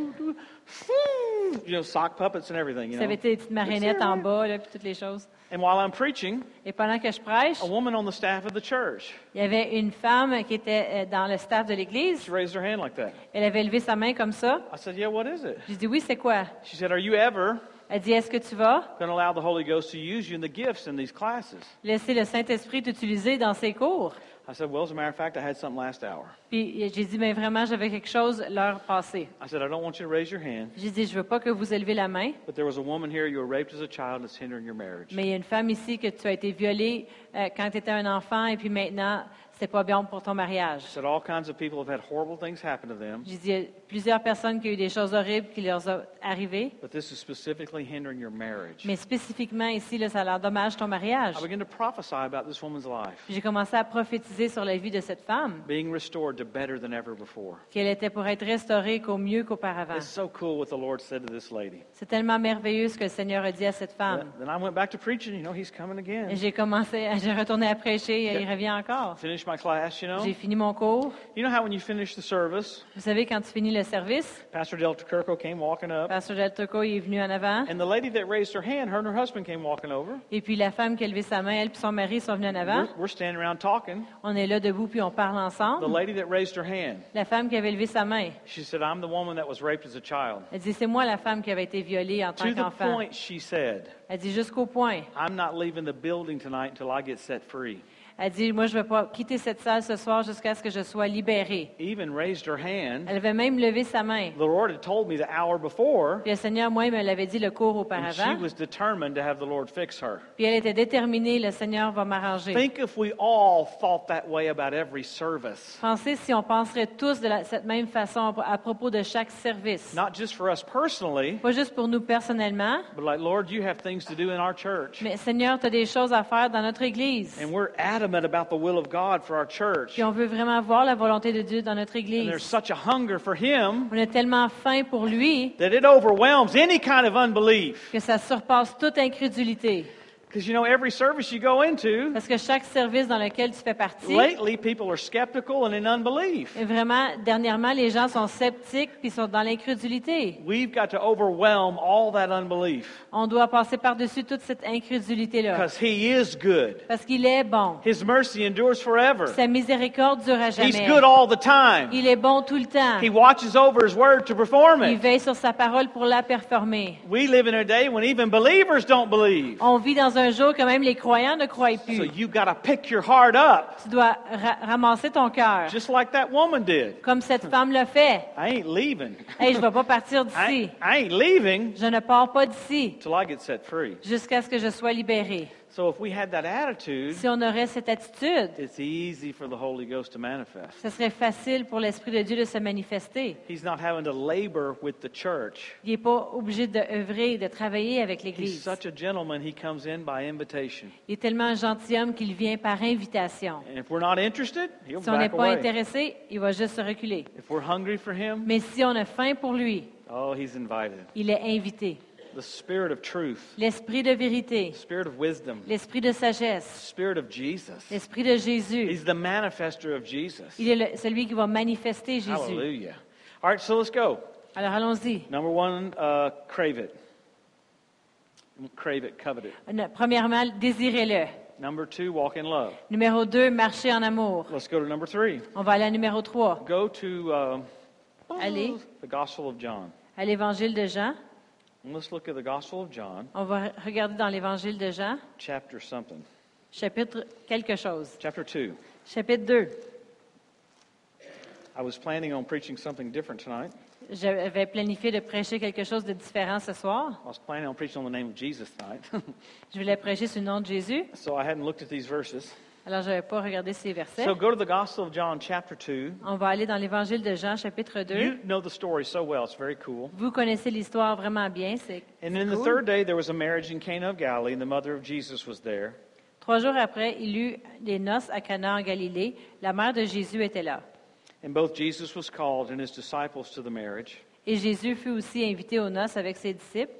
You know, sock puppets and everything, you Ça avait été des petites marionnettes en bas, là, puis toutes les choses. And while I'm preaching, Et pendant que je prêche, a woman on the staff of the church, il y avait une femme qui était euh, dans le staff de l'église. she raised her hand like that. Elle avait levé sa main comme ça. I said, Yeah, what is it? J'ai dit, oui, c'est quoi? She said, Are you ever Elle dit, est-ce que tu vas going to allow the Holy Ghost to use you in the gifts in these classes? laisser le Saint-Esprit t'utiliser dans ses cours? I said, Well, as a matter of fact, I had something last hour. Puis j'ai dit, mais vraiment, j'avais quelque chose l'heure passée. I said, I don't want you to raise your hand, J'ai dit, je veux pas que vous élevez la main, but there was a woman here, you were raped as a child, that's hindering your marriage. mais il y a une femme ici que tu as été violée euh, quand tu étais un enfant et puis maintenant, c'est pas bien pour ton mariage. Said, All kinds of people have had horrible things happen to them, J'ai dit, il y a plusieurs personnes qui ont eu des choses horribles qui leur sont arrivées, but this is specifically hindering your marriage. mais spécifiquement ici, là, ça leur dommage ton mariage. I began to prophesy about this woman's life Puis J'ai commencé à prophétiser sur la vie de cette femme, being restored to better than ever before. qu'elle était pour être restaurée qu'au mieux qu'auparavant. It's so cool what the Lord said to this lady. C'est tellement merveilleux ce que le Seigneur a dit à cette femme. Then I went back to preaching. You know, he's coming Et again. J'ai commencé, j'ai retourné à prêcher et il revient encore. My class, you know? J'ai fini mon cours. You know how when you finish the service, Vous savez, quand tu finis le service, Pastor Del Turco came walking up, Pasteur Del Turco est venu en avant. and the lady that raised her hand, her and her husband came walking over. Et puis la femme qui a levé sa main, elle et son mari sont venus en avant. We're, we're standing around talking. On est là debout puis on parle The ensemble. lady that raised her hand, La femme qui avait levé sa main, she said, I'm the woman that was raped as a child. elle dit c'est moi la femme qui avait été violée en tant To the qu'enfant. point, she said, Elle dit jusqu'au point. I'm not leaving the building tonight until I get set free. Elle dit moi je ne vais pas quitter cette salle ce soir jusqu'à ce que je sois libérée. Even raised her hand. Elle avait même levé sa main. The Lord had told me the hour before, Puis le Seigneur, moi, me l'avait dit le cours and auparavant. she was determined to have the Lord fix her. Puis elle était déterminée, le Seigneur va m'arranger. Think if we all thought that way about every service. Pensez si on penserait tous de la- cette même façon à propos de chaque service. Not just for us personally, Pas juste pour nous personnellement, but like, Lord, you have things to do in our church. mais Seigneur, tu as des choses à faire dans notre Église. And we're adamant about the will of God for our church. Puis on veut vraiment voir la volonté de Dieu dans notre And there's such a hunger for Him On a tellement faim pour lui that it overwhelms any kind of unbelief. que ça surpasse toute incrédulité. Because you know, every service you go into, Parce que chaque service dans lequel tu fais partie, lately people are skeptical and in unbelief. et vraiment, dernièrement, les gens sont sceptiques puis sont dans l'incrédulité. We've got to overwhelm all that unbelief On doit passer par-dessus toute cette incrédulité-là. because He is good. Parce qu'il est bon. His mercy endures forever. Sa miséricorde durera He's jamais. good all the time. Il est bon tout le temps. He watches over His word to perform Il it. veille sur sa parole pour la performer. We live in a day when even believers don't believe. On vit dans un jour que même les croyants ne croient So plus. got to pick your heart up, Tu dois ra- ramasser ton cœur, just like that woman did. comme cette femme l'a fait. I ain't leaving. Hey, je ne vais pas partir I, d'ici. I ain't leaving Je ne pars pas d'ici till I get set free. jusqu'à ce que je sois libéré. So if we had that attitude, Si on aurait cette attitude, it's easy for the Holy Ghost to manifest. ce serait facile pour l'Esprit de Dieu de se manifester. He's not having to labor with the church. Il n'est pas obligé d'œuvrer, de travailler avec He's l'Église. such a gentleman, he comes in by invitation. Il est tellement un gentilhomme qu'il vient par invitation. And if we're not interested, he'll Si on n'est pas away. intéressé, il va juste se reculer. If we're hungry for him, Mais si on a faim pour lui, oh, he's invited. il est invité. The spirit of truth, L'Esprit de vérité, spirit of wisdom, l'Esprit de sagesse, spirit of Jesus. l'Esprit de Jésus. He's the manifester of Jesus. Il est le- celui qui va manifester Jésus. Hallelujah. All right, so let's go. Alors allons-y. Number one, uh, crave it. Crave it, covet it. Premièrement, désirez-le. Number two, walk in love. Numéro 2, marchez en amour. Let's go to number three. On va aller à numéro 3, Go to uh, Allez. the Gospel of John. à l'Évangile de Jean. And let's look at the Gospel of John, On va re- regarder dans l'Évangile de Jean, chapter something. chapitre quelque chose. Chapter 2. Chapitre 2. I was planning on preaching something different tonight. J'avais planifié de prêcher quelque chose de différent ce soir. I was planning on preaching on the name of Jesus tonight. Je voulais prêcher sur le nom de Jésus, so I hadn't looked at these verses. Alors je n'avais pas regardé ces versets. So go to the Gospel of John, chapter 2. On va aller dans l'Évangile de Jean, chapitre 2. You know the story so well, it's very cool. Vous connaissez l'histoire vraiment bien. C'est And in the third day, there was a marriage in Cana of Galilee, and the mother of Jesus was there. Trois jours après, il eut des noces à Cana en Galilée. La mère de Jésus était là. And both Jesus was called and his disciples to the marriage. Et Jésus fut aussi invité aux noces avec ses disciples.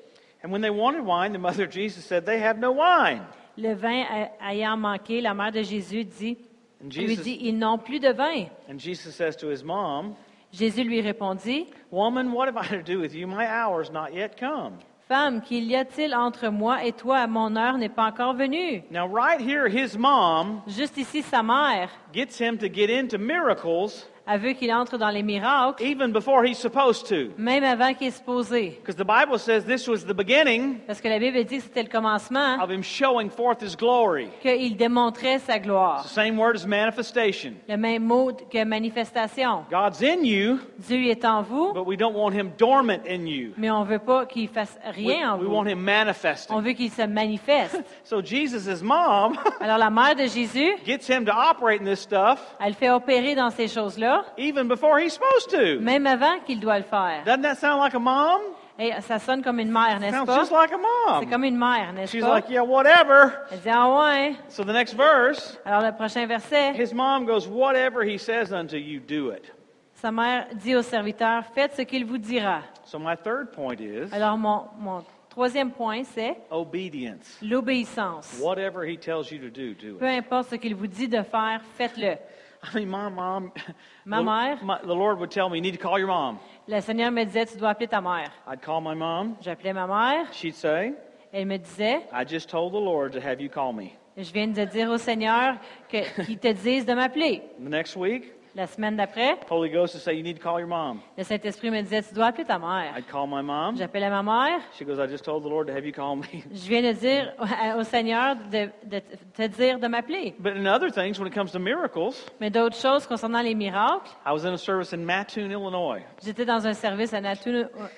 And when they wanted wine, the mother of Jesus said, They have no wine. Le vin a- ayant manqué, la mère de Jésus dit, And lui Jesus, dit, ils n'ont plus de vin. and Jesus says to his mom, Jésus lui répondit, Woman, what have I to do with you? My hour is not yet come. Femme, qu'il y a-t-il entre moi et toi? Mon heure n'est pas encore venue. Now, right here, his mom Juste ici, sa mère gets him to get into miracles a vu qu'il entre dans les miracles, even before he's supposed to. même avant qu'il est supposé. Because the Bible says this was the beginning Parce que la Bible dit que c'était le commencement, of him showing forth his glory. qu'il démontrait sa It's gloire. the same word as manifestation. Le même mot que manifestation. God's in you, Dieu est en vous, but we don't want him dormant in you. mais on veut pas qu'il fasse We, rien en we vous. want him On manifesting. veut qu'il se manifeste. So Jesus' mom Alors la mère de Jésus, gets him to operate in this stuff elle fait opérer dans ces choses-là, even before he's supposed to. même avant qu'il doit le faire. Doesn't that sound like a mom? Et ça sonne comme une mère, n'est-ce pas? just like a C'est mom. comme une mère, n'est-ce She's pas? like, yeah, whatever. Elle dit, ah ouais. So the next verse, Alors le prochain verset, his mom goes, whatever he says unto you, do it. sa mère dit au serviteur, faites ce qu'il vous dira. So my third point is Alors mon, mon troisième point, c'est obedience. l'obéissance. Whatever he tells you to do, do Peu it. importe ce qu'il vous dit de faire, faites-le. I mean, my mom, Ma the, mère. my- the Lord would tell me, you need to call your mom. Le Seigneur me disait, tu dois appeler ta mère. I'd call my mom. J'appelais ma mère, She'd say, elle me disait, I just told the Lord to have you call me. je viens de dire au Seigneur que- qu'il te dise de m'appeler. The next week, La semaine d'après, Holy Ghost would say, you need to call your mom. le Saint-Esprit me disait, tu dois appeler ta mère. I'd call my mom. J'appelais ma mère, She goes, I just told the Lord to have you call me. je viens de dire au- Seigneur de, de te dire de m'appeler. But in other things, when it comes to miracles, Mais d'autres choses concernant les miracles, I was in a service in Mattoon, Illinois. j'étais dans un service à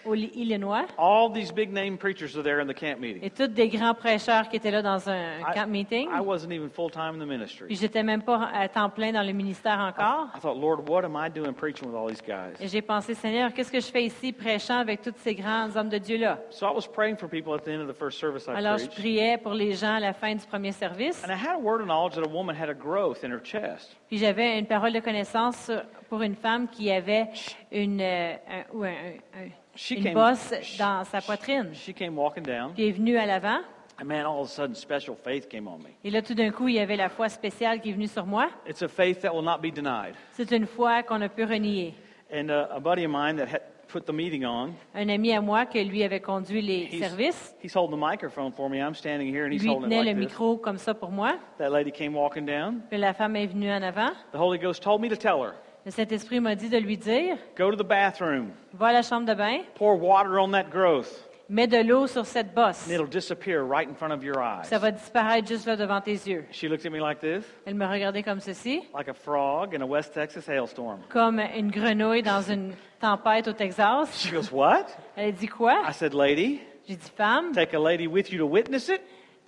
au Illinois, All these big name preachers are there in the camp meeting. et tous des grands prêcheurs qui étaient là dans un I- camp meeting. I wasn't even full time in the Puis ministry. j'étais même pas à temps plein dans le ministère encore. I thought, Lord, what am I doing preaching with all these guys? Et j'ai pensé, Seigneur, qu'est-ce que je fais ici prêchant avec tous ces grands hommes de Dieu-là? So I was praying for people at the end of the first service I Alors je preached. priais pour les gens à la fin du premier service. And I had a word of knowledge that a woman had a growth in her chest. Puis j'avais une parole de connaissance pour une femme qui avait une, euh, un- ou un- un- She une came- bosse dans sa poitrine. She came walking down, Puis elle est venue à l'avant. And man, all of a sudden, special faith came on me. Et là, tout d'un coup, il y avait la foi spéciale qui est venue sur moi. It's a faith that will not be denied. C'est une foi qu'on ne peut renier. And uh, a buddy of mine that had put the meeting on, Un ami à moi que lui avait conduit les he's, services, he's holding the microphone for me. I'm standing here and he's lui holding it tenait le like this. micro comme ça pour moi. That lady came walking down. Puis la femme est venue en avant. The Holy Ghost told me to tell her, Le Saint-Esprit m'a dit de lui dire, go to the bathroom, va à la chambre de bain, pour water on that growth, mets de l'eau sur cette bosse. and it'll disappear right in front of your eyes. Ça va disparaître juste là devant tes yeux. She looked at me like this, Elle me regardait comme ceci, like a frog in a West Texas hailstorm. comme une grenouille dans une tempête au Texas. She goes, What? Elle a dit quoi? I said, Lady, J'ai dit, femme, take a lady with you to witness it,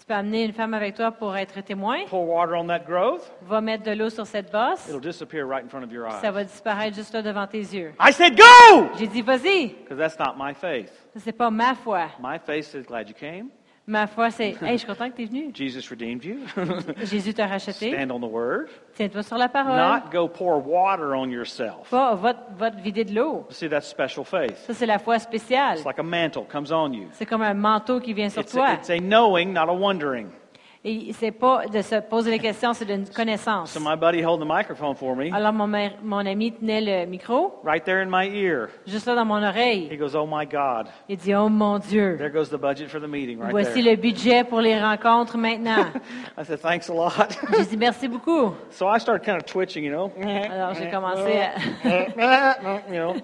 tu peux amener une femme avec toi pour être témoin. pour water on that growth, Va mettre de l'eau sur cette bosse. it'll disappear right in front of your Ça va disparaître juste là devant tes yeux. I said, Go! J'ai dit, vas-y. Because that's not my faith. C'est pas ma foi. My faith says, Glad you came. Ma foi, c'est, hey, je suis content que tu es venu. Jesus redeemed you. Jésus t'a racheté. Stand on the word. Tiens-toi sur la parole. Not go pour water on yourself. Pas, va, te- va te vider de l'eau. See, that's special faith. Ça, c'est la foi spéciale. It's like a mantle comes on you. C'est comme un manteau qui vient sur It's toi. a, it's a knowing, not a wondering. Et c'est pas de se poser les questions, c'est d'une connaissance. So my buddy the microphone for me, Alors, mon, mère- mon ami tenait le micro, right there in my ear. juste là dans mon He oreille. goes, Oh my God. Il dit, oh mon Dieu, There goes the budget for the meeting right voici there. le budget pour les rencontres maintenant. I said, Thanks a lot. J'ai dit, merci beaucoup. so I started kind of twitching, you know. Alors, j'ai commencé à... you know.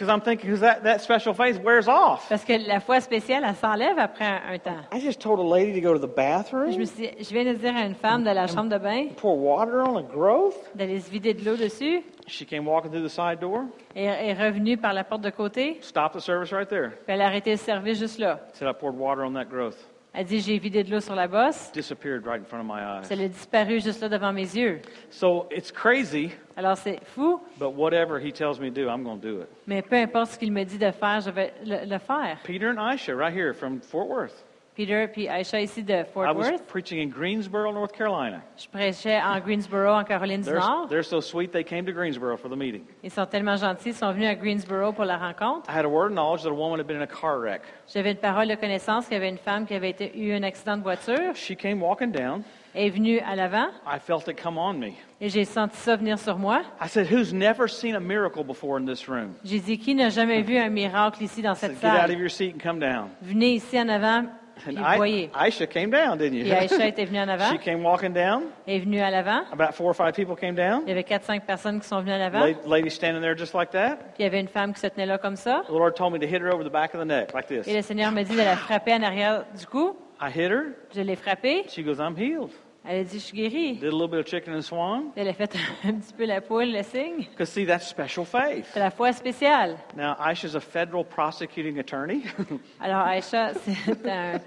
Because I'm thinking, because that, that special faith wears off. Parce que la foi spéciale, elle s'enlève après un, un temps. I just told a lady to go to the Je, me bathroom, suis, je viens de dire à une femme de la chambre de bain pour water on a growth. d'aller se vider de l'eau dessus She came walking through the side door, et est revenue par la porte de côté. stopped the service right there. Puis elle a arrêté le service juste là. Said, I poured water on that growth. Elle dit, j'ai vidé de l'eau sur la bosse. Disappeared right in front of my Ça eyes. a disparu juste là devant mes yeux. So it's crazy, Alors c'est fou, but whatever he tells me to do, I'm going to do it. mais peu importe ce qu'il me dit de faire, je vais le, le faire. Peter and Aisha, right here from Fort Worth. Peter puis Aisha ici de I Fort was Worth. preaching in Greensboro, North Carolina. Je prêchais en Greensboro, en Caroline du They're, Nord. they're so sweet, they came to Greensboro for the meeting. Ils sont tellement gentils, ils sont venus à Greensboro pour la rencontre. I had a word of knowledge that a woman had been in a car wreck. J'avais une parole de connaissance qu'il y avait une femme qui avait été, eu un accident de voiture. She came walking down. Elle est venue à l'avant I felt it come on me. et j'ai senti ça venir sur moi. I said, Who's never seen a miracle before in this room? J'ai dit, qui n'a jamais vu un miracle ici dans I said, cette Get out of salle? your seat and come down. Venez ici en avant puis And I, voyez. Aisha came down, didn't you? Et Aisha était venue en avant. she came walking down. Est venue à l'avant. About four or five people came down. Il y avait quatre, cinq personnes qui sont venues en avant. La- Lady standing there just like that. Puis il y avait une femme qui se tenait là comme ça. The Lord told me to hit her over the back of the neck, like this. Et le Seigneur me dit de la frapper en arrière du cou. I hit her. Je l'ai frappée. She goes, I'm healed. Elle a dit, je suis guérie. Did a little bit of chicken and swan. Elle a fait un petit peu la poule, le signe. Because, see, that's special faith. C'est la foi spéciale. Now, Aisha's a federal prosecuting attorney. Alors, Aïcha, c'est un,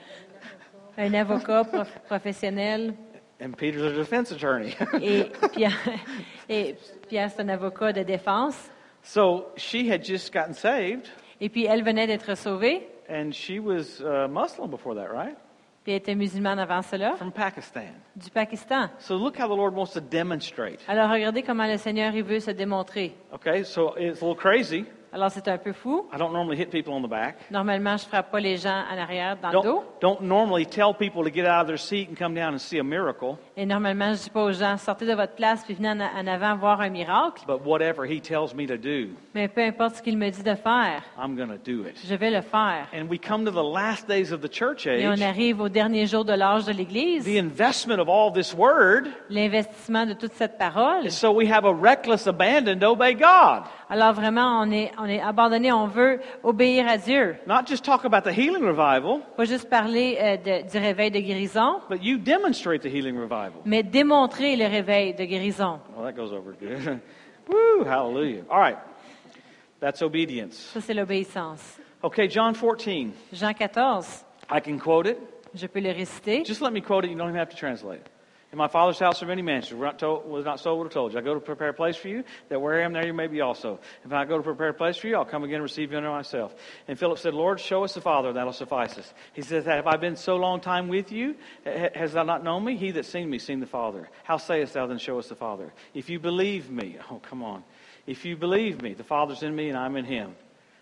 un avocat prof- professionnel and Peter's a defense attorney. et Pierre, et Pierre, c'est un avocat de défense. so she had just gotten saved, Et puis, elle venait d'être sauvée. and she was uh, Muslim before that, right? Puis, elle était musulmane avant cela, From Pakistan. du Pakistan. So look how the Lord wants to demonstrate. Alors, regardez comment le Seigneur il veut se démontrer. Okay, so it's a little crazy. Alors, c'est un peu fou. I don't normally hit people on the back. Normalement, je frappe pas les gens en arrière dans le dos. Don't, normally tell people to get out of their seat and come down and see a miracle. Et normalement, je dis pas aux gens, sortez de votre place puis venez en, en avant voir un miracle. But whatever He tells me to do, Mais peu importe ce qu'il me dit de faire, I'm going to do it. je vais le faire. And we come to the last days of the church Et on age. arrive au dernier jour de l'âge de l'Église, The investment of all this word l'investissement de toute cette parole. is so we have a reckless abandon to obey God. Alors vraiment, on est, on est abandonné, on veut obéir à Dieu. Not just talk about the healing revival, Pas juste parler euh, de- du réveil de guérison, but you demonstrate the healing revival. mais démontrer le réveil de guérison. Well, that goes over good. Woo, hallelujah. All right. That's obedience. Ça, c'est l'obéissance. Okay, John 14. Jean 14, I can quote it. je peux le réciter. Just let me quote it. You don't even have to translate it. In my Father's house are many mansions. We're not told, was not so would told you. I go to prepare a place for you, that where I am, there you may be also. If I go to prepare a place for you, I'll come again and receive you unto myself. And Philip said, Lord, show us the Father, and that'll suffice us. He says, Have I been so long time with you? Has thou not known me? He that seen me, seen the Father. How sayest thou then, show us the Father? If you believe me, oh, come on. If you believe me, the Father's in me, and I'm in him.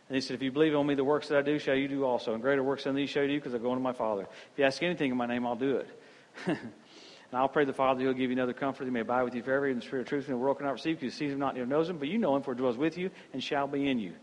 And he said, If you believe on me, the works that I do shall you do also. And greater works than these shall you do because I go unto my Father. If you ask anything in my name, I'll do it. and I'll pray the Father, he'll give you another comfort. He may abide with you forever in the spirit of truth and the world cannot receive because he sees him not, neither knows him. But you know him, for he dwells with you and shall be in you.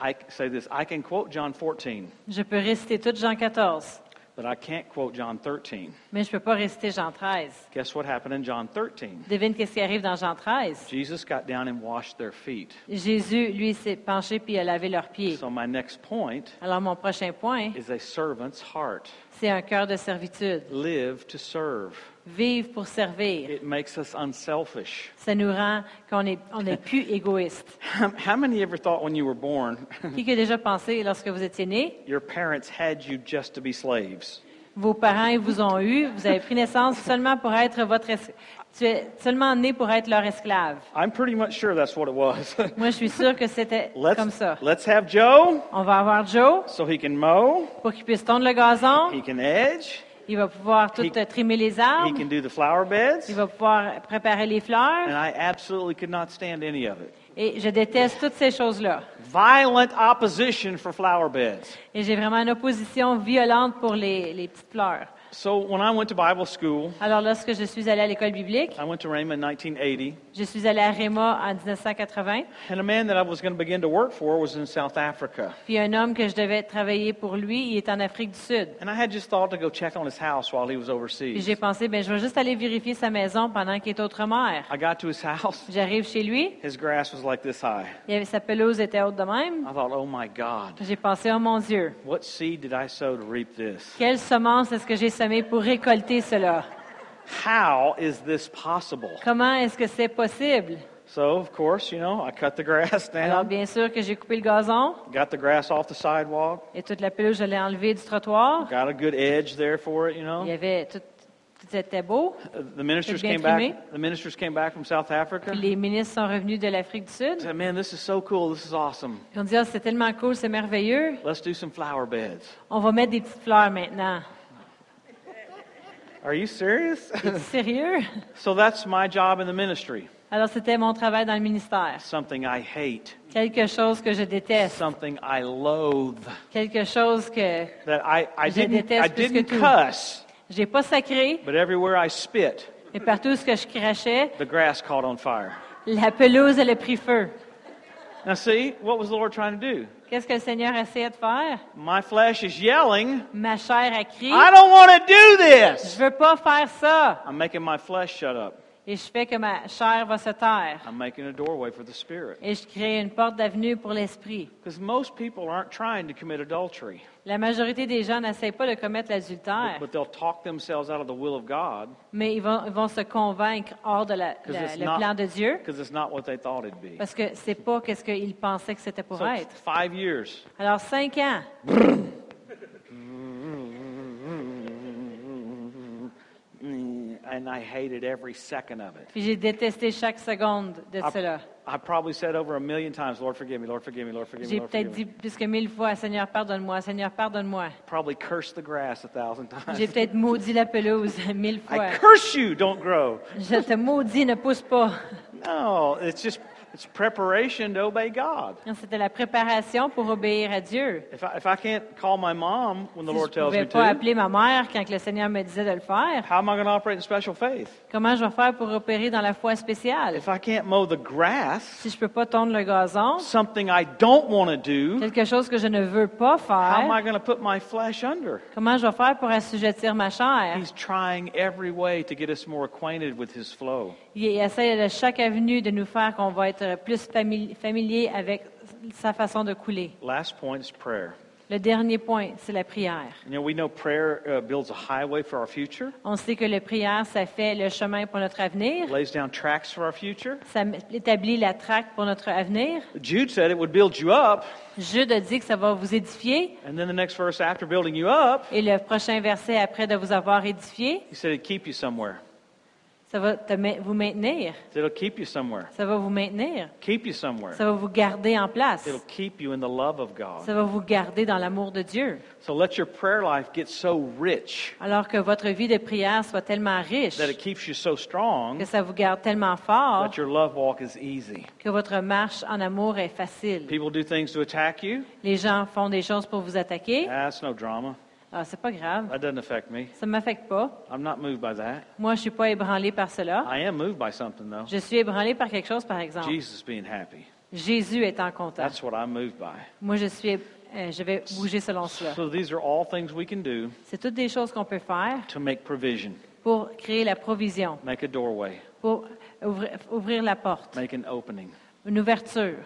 I say this I can quote John 14, Je peux réciter tout Jean 14, but I can't quote John 13. mais je peux pas réciter Jean 13. Guess what happened in John 13? Devine qu'est-ce qui arrive dans Jean 13. Jesus got down and washed their feet. Jésus, lui, s'est penché puis a lavé leurs pieds. So my next point Alors, mon prochain point, is a servant's heart. c'est un cœur de servitude. Live to serve. Vivre pour servir. It makes us unselfish. Ça nous rend qu'on est, on est plus égoïste. How many ever thought when you were born, Qui a déjà pensé, lorsque vous étiez né, your parents had you just to be slaves? vos parents vous ont eu, vous avez pris naissance seulement pour être votre es- tu es seulement né pour être leur esclave. I'm pretty much sure that's what it was. Moi, je suis sûre que c'était comme ça. let's have Joe On va avoir Joe so he can mow, pour qu'il puisse tondre le gazon. he can edge, Il va pouvoir tout He- trimer les he arbres. can do the flower beds. Il va pouvoir préparer les fleurs. And I absolutely could not stand any of it. Et je déteste toutes ces choses-là. Violent opposition for flower beds. Et j'ai vraiment une opposition violente pour les, les petites fleurs. So when I went to Bible school, Alors, lorsque je suis allée à l'école biblique, I went to Rhema in 1980, je suis allée à Réma en 1980. and a man that I was going to begin to work for was in South Africa. Puis un homme que je devais travailler pour lui, il est en Afrique du Sud. And I had just thought to go check on his house while he was Puis overseas. j'ai pensé, ben je vais juste aller vérifier sa maison pendant qu'il est outre-mer. I got to his house. J'arrive chez lui, His grass was like this high. il avait, sa pelouse était haute de même. I thought, oh my God, J'ai pensé, oh mon Dieu, what seed did I sow to reap this? quelle semence est-ce que j'ai semé pour récolter cela? How is this possible? Comment est-ce que c'est possible? So, of course, you know, I cut the grass Alors, bien sûr que j'ai coupé le gazon got the grass off the sidewalk, et toute la pelouse, je l'ai enlevée du trottoir. got a good edge there for it, you know. Il y avait tout, tout était beau. The ministers came trimé. back. The ministers came back from South Africa. Puis les ministres sont revenus de l'Afrique du Sud. Said, "Man, this is so cool. This is awesome. Puis on dit, ah, c'est tellement cool, c'est merveilleux. Let's do some flower beds." On va mettre des petites fleurs maintenant. Are you serious? Sérieux? so that's my job in the ministry. Alors, c'était mon travail dans le ministère. Something I hate, Quelque chose que je déteste. something I loathe. Quelque chose que That I, I Je didn't déteste I plus didn't tout. cuss, j'ai pas sacré, but everywhere I spit, et partout où ce que je crachais, the grass caught on fire. la pelouse, elle a pris feu. Now see, what was the Lord trying to do? Qu'est-ce que le Seigneur essayait de faire? My flesh is yelling, Ma chair a crié, I don't want to do je this. veux pas faire ça. I'm making my flesh shut up. Et je fais que ma chair va se taire. I'm making a doorway for the Spirit. Et je crée une porte d'avenue pour l'esprit. Because most people aren't trying to commit adultery, La majorité des gens n'essayent pas de commettre but, l'adultère, but they'll talk themselves out of the will of God mais ils vont, ils vont se convaincre hors de la- because la- it's, le not- plan de Dieu, 'cause it's not what they thought it'd be. parce que c'est pas qu'est-ce qu'ils pensaient que c'était pour So être. five years. Alors cinq ans, And I hated every second of it. puis j'ai détesté chaque seconde de I, cela. I probably said over a million times, Lord, forgive me, Lord, forgive me, Lord, forgive me, J'ai Lord, peut-être forgive dit me. plus que mille fois, Seigneur, pardonne-moi, Seigneur, pardonne-moi. Probably cursed the grass a thousand times. J'ai peut-être maudit la pelouse mille fois. I curse you, don't grow. Je te maudis, ne pousse pas. No, it's just it's preparation to obey God. C'était la préparation pour obéir à Dieu. If I, if I can't call my mom when the Si Lord je tells ne me pouvais pas appeler ma mère quand le Seigneur me disait de le faire, how am I going to operate in special faith? comment je vais faire pour opérer dans la foi spéciale? If I can't mow the grass, Si je ne peux pas tondre le gazon, something I don't want to do, quelque chose que je ne veux pas how am I faire, going to put my flesh under? comment je vais faire pour assujettir ma chair? He's trying every way to get us more acquainted with His flow. Il essaie de chaque avenue de nous faire qu'on va être plus famili- familier avec sa façon de couler. Last point is prayer. Le dernier point, c'est la prière. Uh, On sait que la prière, ça fait le chemin pour notre avenir, ça établit la traque pour notre avenir. Jude said it would build you up, Jude a dit que ça va vous édifier. and then the next verse after building you up, Et le prochain verset, après de vous avoir édifié, he said it'd keep you somewhere. Ça va te ma- vous maintenir. It'll keep you somewhere. Ça va vous maintenir. Keep you somewhere. Ça va vous garder en place. It'll keep you in the love of God. Ça va vous garder dans l'amour de Dieu. So let your prayer life get so rich Alors que votre vie de prière soit tellement riche, that it keeps you so strong que ça vous garde tellement fort, that your love walk is easy. que votre marche en amour est facile. People do things to attack you. Les gens font des choses pour vous attaquer. It's no drama. Ah, c'est pas grave. That doesn't affect me. Ça ne m'affecte pas. I'm not moved by that. Moi, je suis pas ébranlé par cela. I am moved by something, though. Je suis ébranlé par quelque chose, par exemple. Jesus being happy. Jésus étant content. That's what I'm moved by. Moi, je suis, euh, je vais bouger selon cela. So these are all things we can do C'est toutes des choses qu'on peut faire to make provision, pour créer la provision, make a doorway, pour ouvrir, ouvrir la porte, make an opening. une ouverture.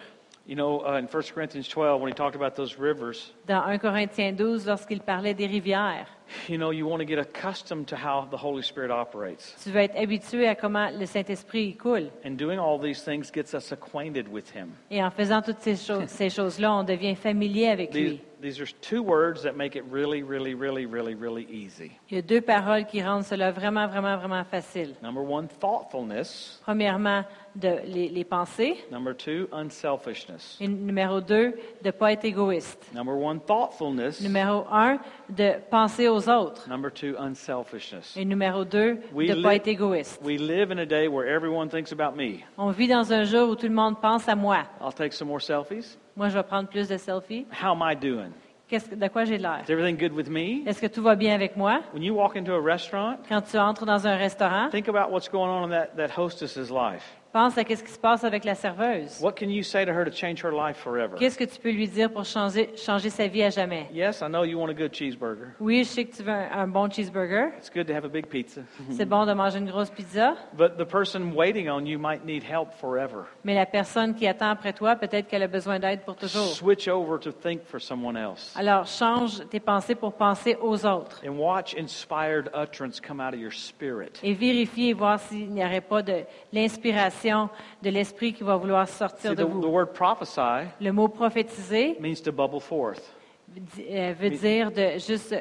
You know, uh, in 1 Corinthians 12, when he talked about those rivers, Dans 1 Corinthiens 12, lorsqu'il parlait des rivières, you know, you want to get accustomed to how the Holy Spirit operates. tu vas être habitué à comment le Saint-Esprit y coule. And doing all these things gets us acquainted with him. Et en faisant toutes ces, choses, ces choses-là, on devient familier avec These, lui. These are two words that make it really, really, really, really, really easy. Il y a deux paroles qui rendent cela vraiment, vraiment, vraiment facile. Number one, thoughtfulness. Premièrement, de, les, les pensées. Number two, unselfishness. Et numéro deux, de ne pas être égoïste. Number one, thoughtfulness. Numéro un, de penser aux autres. Number two, unselfishness. Et numéro deux, We de ne pas live- être égoïste. We live in a day where everyone thinks about me. On vit dans un jour où tout le monde pense à moi. I'll take some more selfies. Moi, je vais prendre plus de selfies. How am I doing? Qu'est-ce que- de quoi j'ai l'air? Is everything good with me? Est-ce que tout va bien avec moi? When you walk into a restaurant, Quand tu entres dans un restaurant, think about what's going on in that, that hostess's life. Pense à ce qui se passe avec la serveuse. What can you say to her to change her life forever? Qu'est-ce que tu peux lui dire pour changer, changer sa vie à jamais? Yes, I know you want a good cheeseburger. Oui, je sais que tu veux un, un bon cheeseburger. It's good to have a big pizza. C'est bon de manger une grosse pizza. But the person waiting on you might need help forever. Mais la personne qui attend après toi, peut-être qu'elle a besoin d'aide pour toujours. Switch over to think for someone else. Alors, change tes pensées pour penser aux autres. And watch inspired utterance come out of your spirit. Et vérifier et voir s'il n'y aurait pas de l'inspiration de l'esprit qui va vouloir sortir See, de the, the vous. word prophesy Le mot prophétiser means to bubble forth, di- euh, veut dire de juste,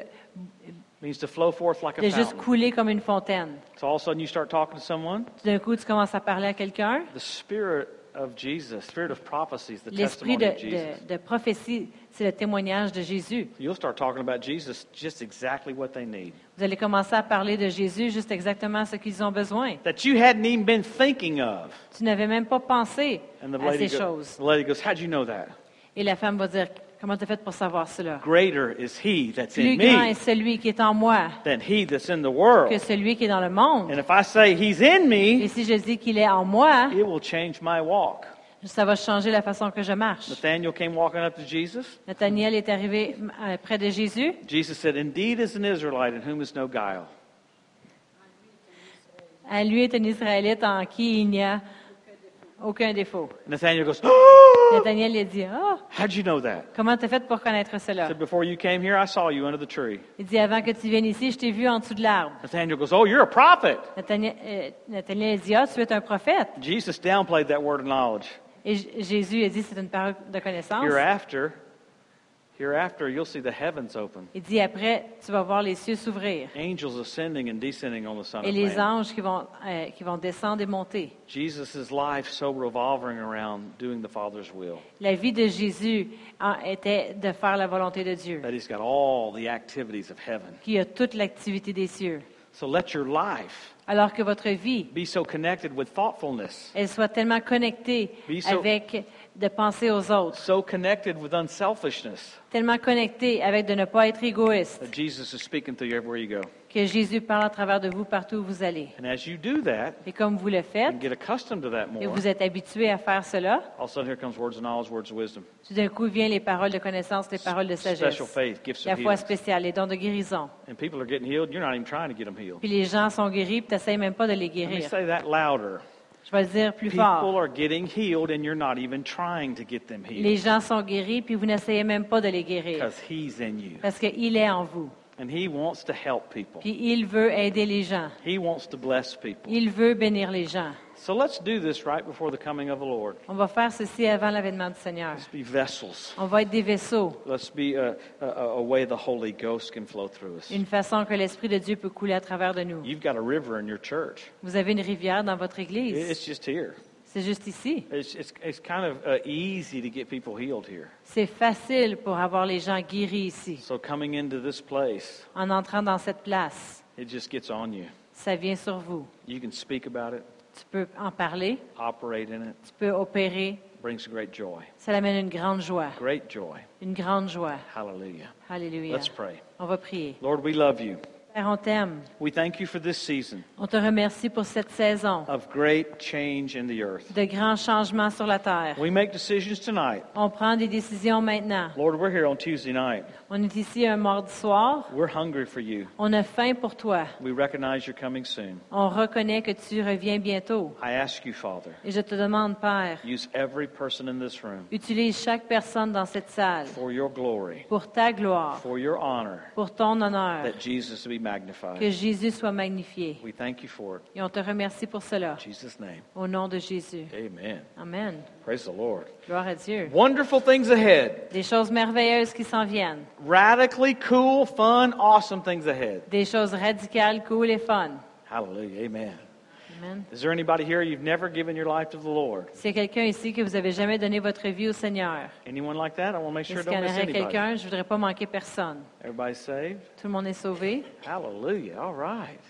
means to flow forth like a de juste fountain. couler comme une fontaine. So all of a sudden you start talking to someone, Tout D'un coup, tu commences à parler à quelqu'un. the spirit of Jesus, spirit of prophecy is the L'esprit testimony de, de- de prophétie, c'est le témoignage de Jésus. You'll start talking about Jesus, just exactly what they need. Vous allez commencer à parler de Jésus juste exactement ce qu'ils ont besoin. That you hadn't even been thinking of. Tu n'avais même pas pensé à ces choses. the lady goes, How'd you know that? Et la femme va dire, comment tu as fait pour savoir cela? Greater is he that's Plus in grand est me celui qui est en moi than he that's in the que world. celui qui est dans le monde. And if I say he's in Et me, si je dis qu'il est en moi, it will change my walk. ça va changer la façon que je marche. Nathanael came walking up to Jesus. Nathaniel est arrivé euh, près de Jésus. Jesus said, Indeed is an Israelite in whom is no guile. À lui est un Israélite en qui il n'y a aucun défaut. Nathanael goes, oh! Nathaniel a dit, ah, How'd you know that? comment tu as fait pour connaître He cela? said, Before you came here, I saw you under the tree. Il dit, avant que tu viennes ici, je t'ai vu en dessous de l'arbre. Nathanael goes, Oh, you're a prophet. Nathaniel, euh, Nathaniel dit, ah, tu es un prophète. Jesus downplayed that word of knowledge. Et J- Jésus a dit, c'est une parole de connaissance. Hereafter, hereafter, you'll see the heavens open. Il dit, après, tu vas voir les cieux s'ouvrir. Angels ascending and descending on the Son Et of les Man. anges qui vont, euh, qui vont descendre et monter. Jesus' life so revolving around doing the Father's will La vie de Jésus en- était de faire la volonté de Dieu, that he's got all the activities of heaven. qui a toute l'activité des cieux. So let your life Alors que votre vie, be so connected with thoughtfulness, elle soit tellement connectée Be so- avec de penser aux autres, so connected with unselfishness tellement connectée avec de ne pas être égoïste, that Jesus is speaking to you everywhere you go. que Jésus parle à travers de vous partout où vous allez. And as you do that Et comme vous le faites, and get accustomed to that et vous êtes habitué à faire cela, all of a sudden here comes words of knowledge, words of wisdom, tout d'un coup viennent les paroles de connaissance, les paroles de sagesse, special faith, gifts la foi spéciale, les dons de guérison. And people are getting healed. You're not even trying to get them healed. Puis les gens sont guéris, tu n'essayes même pas de les Let me guérir. say that louder. Je vais le dire plus People fort. are getting healed, and you're not even trying to get them Les gens sont guéris, puis vous n'essayez même pas de les guérir. because He's in you. Parce qu'il est en vous. And He wants to help people. Puis il veut aider les gens. He wants to bless people. Il veut bénir les gens. So let's do this right before the coming of the Lord. On va faire ceci avant l'avènement du Seigneur. Let's be vessels. On va être des vaisseaux, Let's be a, a, a way the Holy Ghost can flow through us. une façon que l'Esprit de Dieu peut couler à travers de nous. You've got a river in your church. Vous avez une rivière dans votre église. It's just here. C'est juste ici. It's, it's, it's kind of uh, easy to get people healed here. C'est facile pour avoir les gens guéris ici. So coming into this place, En entrant dans cette place, it just gets on you. ça vient sur vous. You can speak about it, Tu peux en parler, operate in it, tu peux opérer. brings great joy. Ça l'amène une grande joie. Great joy. Une grande joie. Hallelujah. Alléluia. Let's pray. On va prier. Lord, we love you. Père, on t'aime. We thank you for this season On te remercie pour cette saison of great change in the earth. de grands changements sur la terre. We make decisions tonight. On prend des décisions maintenant. Lord, we're here on Tuesday night. On est ici un mardi soir. We're hungry for you. On a faim pour toi. We recognize you're coming soon. On reconnaît que tu reviens bientôt. I ask you, Father, Et je te demande, Père, use every person in this room utilise chaque personne dans cette salle for your glory, pour ta gloire, for your honor, pour ton honneur. that Jesus be. Que Jésus soit magnifié. We thank you for it. Et on te remercie pour cela. In Jesus' name, Au nom de Jésus. amen. Amen. Praise the Lord. Gloire à Dieu. Wonderful things ahead. Des choses merveilleuses qui s'en viennent. Radically cool, fun, awesome things ahead. Des choses radicales, cool et fun. Hallelujah. Amen. Amen. Is there anybody here you've never given your life to the Lord? S'il y a quelqu'un ici que vous avez jamais donné votre vie au Seigneur, Anyone like that? I want to make sure I don't miss anybody. quelqu'un? Je voudrais pas manquer personne. Everybody saved? Tout le monde est sauvé? Hallelujah. All right.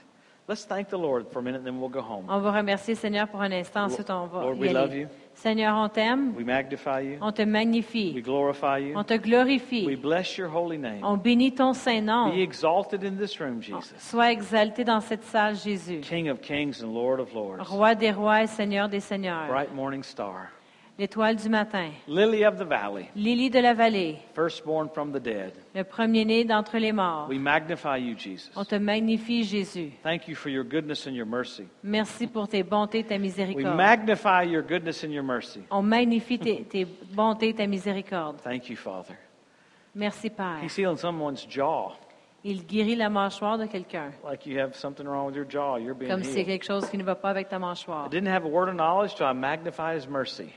Let's thank the Lord for a minute, then we'll go home. On va remercier Seigneur pour un instant, ensuite on va Lord, y we love you. Seigneur, on t'aime, We magnify you. on te We magnifie, glorify you. on te We glorifie, bless your holy name. on bénit ton Saint-Nom. Be exalted in this room, Jesus. Sois exalté dans cette salle, Jésus. King of kings and Lord of lords. Roi des rois et Seigneur des seigneurs. Bright morning star. L'étoile du matin. Lily of the valley. Lily de la vallée. Firstborn from the dead. Le premier-né d'entre les morts. We magnify you, Jesus. On te magnifie, Jésus. Thank you for your goodness and your mercy. Merci pour tes bontés et ta We miséricorde. magnify your goodness and your mercy. On magnifie tes, tes bontés et ta miséricorde. Thank you, Father. Merci, Père. He's healing someone's jaw. Il guérit la mâchoire de quelqu'un. Like you have something wrong with your jaw. You're being Comme si c'est quelque chose qui ne va pas avec ta I mâchoire. didn't have a word of knowledge, so I magnify his mercy.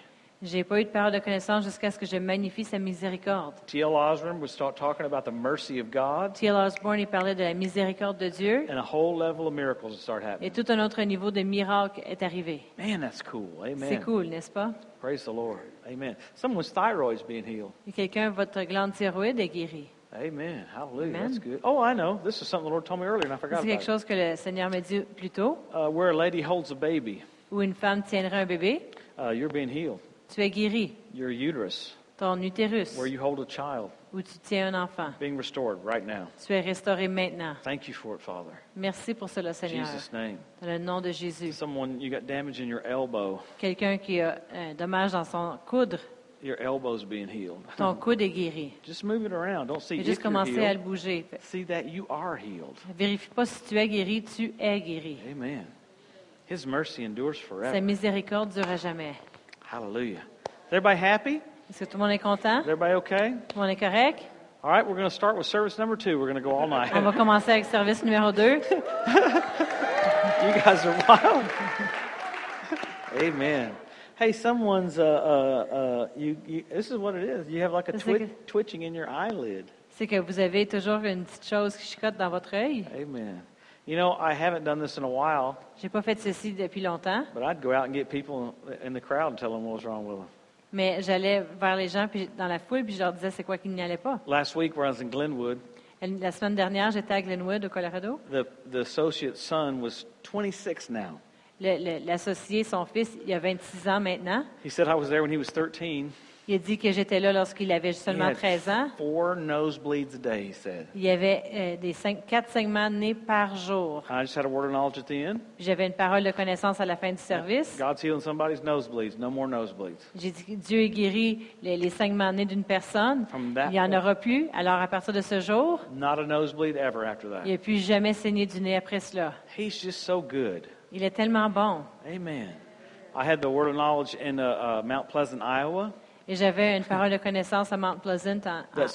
J'ai pas eu de parole de connaissance jusqu'à ce que je magnifie sa miséricorde. T.L. Osborne would start talking about the mercy of God, T.L. Osborne, il parlait de la miséricorde de Dieu. and a whole level of miracles would start Et happening. tout un autre niveau de miracle est arrivé. Man, that's cool. C'est Amen. cool, n'est-ce pas? Praise the Lord. Amen. Someone's thyroid's being healed. Et quelqu'un, votre glande thyroïde est guérie. Amen. Hallelujah. Amen. That's good. Oh, I know. This is something the Lord told me earlier, and I forgot C'est quelque about chose que le Seigneur m'a dit plus tôt. Uh, where a lady holds a baby, Où une femme tiendrait un bébé, uh, you're being healed. Tu es guéri. Your uterus, Ton utérus, where you hold a child, où tu tiens un enfant, being restored right now. tu es restauré maintenant. Thank you for it, Father. Merci pour cela, In Seigneur. Jesus' name. Dans le nom de Jésus. Someone, you got damage in your elbow. Quelqu'un qui a un dommage dans son coude, Your elbow's being healed. ton coude est guéri. Just move it around. Don't see juste commencer à le healed. bouger. See that you are healed. Vérifie pas si tu es guéri, tu es guéri. Amen. His mercy endures Sa forever. miséricorde dure à jamais. Hallelujah. Is everybody happy? Est-ce que tout le monde est content? Is everybody okay? Tout le monde est correct? All right, we're going to start with service number two. We're going to go all night. On va commencer avec service numéro 2. You guys are wild. Amen. Hey, someone's uh, uh, uh, you, you. This is what it is. You have like a twi- twitching in your eyelid. C'est que vous avez toujours une petite chose qui chicote dans votre œil. Amen. You know, I haven't done this in a while, J'ai pas fait ceci depuis longtemps, but I'd go out and get people in the crowd and tell them what was wrong with them. mais j'allais vers les gens puis dans la foule puis je leur disais c'est quoi qui n'y allait pas. Last week, when I was in Glenwood, La semaine dernière, j'étais à Glenwood, au Colorado. the the associate's son was 26 now. L'associé, son fils, il a 26 ans maintenant. He said I was there when he was 13. Il a dit que j'étais là lorsqu'il avait seulement had 13 ans. four nosebleeds a day. He said. Il y avait euh, des cinq, quatre saignements de nez par jour. I just had a word of knowledge at the end. Puis J'avais une parole de connaissance à la fin du service. God's healing somebody's nosebleeds. No more nosebleeds. J'ai dit que Dieu a guéri les, les saignements de nez d'une personne. From that Il n'y en point- aura plus. Alors, à partir de ce jour, Not a nosebleed ever after il n'a plus jamais saigné du nez après cela. He's just so good. Il est tellement bon. Amen. I had the word of knowledge in uh, uh, Mount Pleasant, Iowa. Et j'avais une parole de connaissance à Mount Pleasant,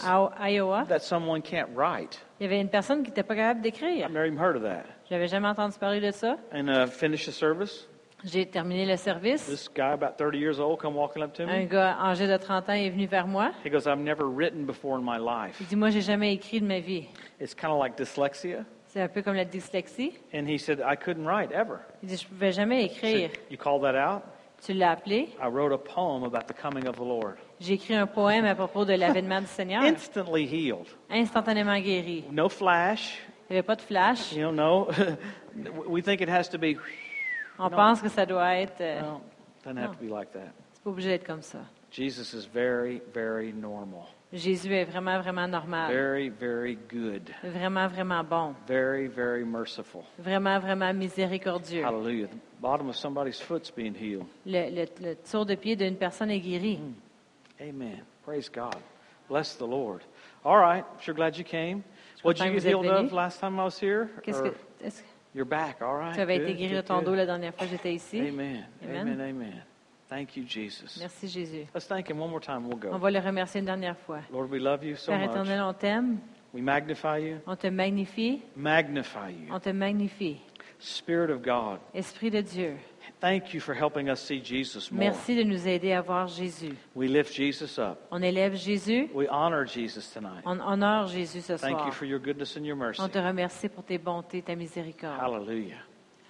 en, à Iowa. that someone can't write. Il y avait une personne qui n'était pas capable d'écrire. I've never even heard of that. Je n'avais jamais entendu parler de ça. And uh, finish the service. J'ai terminé le service. This guy, about 30 years old, come walking up to Un me. gars âgé de 30 ans est venu vers moi. He goes, I've never written before in my life. Il dit, moi, j'ai jamais écrit de ma vie. It's kind of like dyslexia. C'est un peu comme la dyslexie. And he said, I couldn't write ever. Il dit, je ne pouvais jamais I écrire. you call that out? Tu l'as appelé? I wrote a poem about the coming of the Lord. J'ai écrit un poème à propos de l'avènement du Seigneur. Instantly healed. Instantanément guéri. No flash. Il n'y avait pas de flash. You know, no. we think it has to be. On pense que ça doit être... euh, No, doesn't have to be like that. C'est pas obligé d'être comme ça. Jesus is very, very normal. Jésus est vraiment, vraiment normal. Very, very good. Vraiment, vraiment bon. Very, very merciful. Vraiment, vraiment miséricordieux. Hallelujah. Bottom of somebody's foot's being healed. Le, le, le tour de pied d'une personne est guéri. Amen. Praise God. Bless the Lord. All right. Sure glad you came. What content you get healed venu. of last time I was here? Qu'est-ce Or que, est-ce que You're back. All right. tu avais été guéri de ton dos la dernière fois que j'étais ici? Amen. Amen. Amen. Amen. Thank you, Jesus. Merci Jésus. Let's thank Him one more time. We'll On go. va le remercier une dernière fois. Lord, we love you so Père much. éternel, on t'aime, We magnify you. on te magnifie, Magnify you. on te magnifie. Spirit of God, Esprit de Dieu, thank you for helping us see Jesus more. merci de nous aider à voir Jésus. We lift Jesus up. On élève Jésus, We honor Jesus tonight. on honore Jésus ce Thank you soir. for your goodness and your mercy. On te remercie pour tes bontés, ta miséricorde. Hallelujah.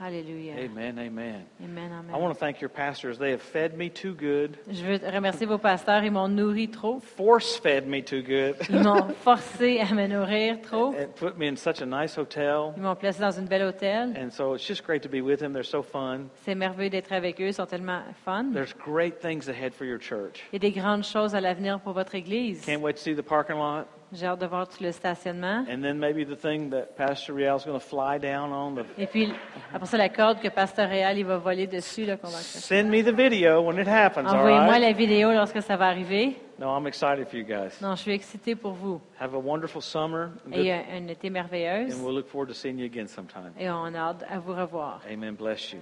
Alléluia. Amen. Amen. Amen, I amen. want to thank your pastors. They have fed me too good, Je veux remercier vos pasteurs, ils m'ont nourri trop. force fed me too good, Ils m'ont forcé à me nourrir trop. and put me in such a nice hotel. Ils m'ont placé dans une belle hôtel. And so it's just great to be with them. They're so fun. C'est merveilleux d'être avec eux, ils sont tellement fun. There's great things ahead for your church. Il y a des grandes choses à l'avenir pour votre Église. Can't wait to see the parking lot. J'ai hâte de voir tout le stationnement. And then maybe the thing that Pastor Rial's going to fly down on. The, Et puis, après ça, la corde que Pasteur Réal il va voler dessus. Là, qu'on va accrocher. send me the video when it happens, Envoyez-moi right? la vidéo lorsque ça va arriver. No, I'm excited for you guys. Non, je suis excitée pour vous. Have a wonderful summer. Et un, un été merveilleuse. And we'll look forward to seeing you again sometime. Et on a hâte à vous revoir. Amen. Bless you.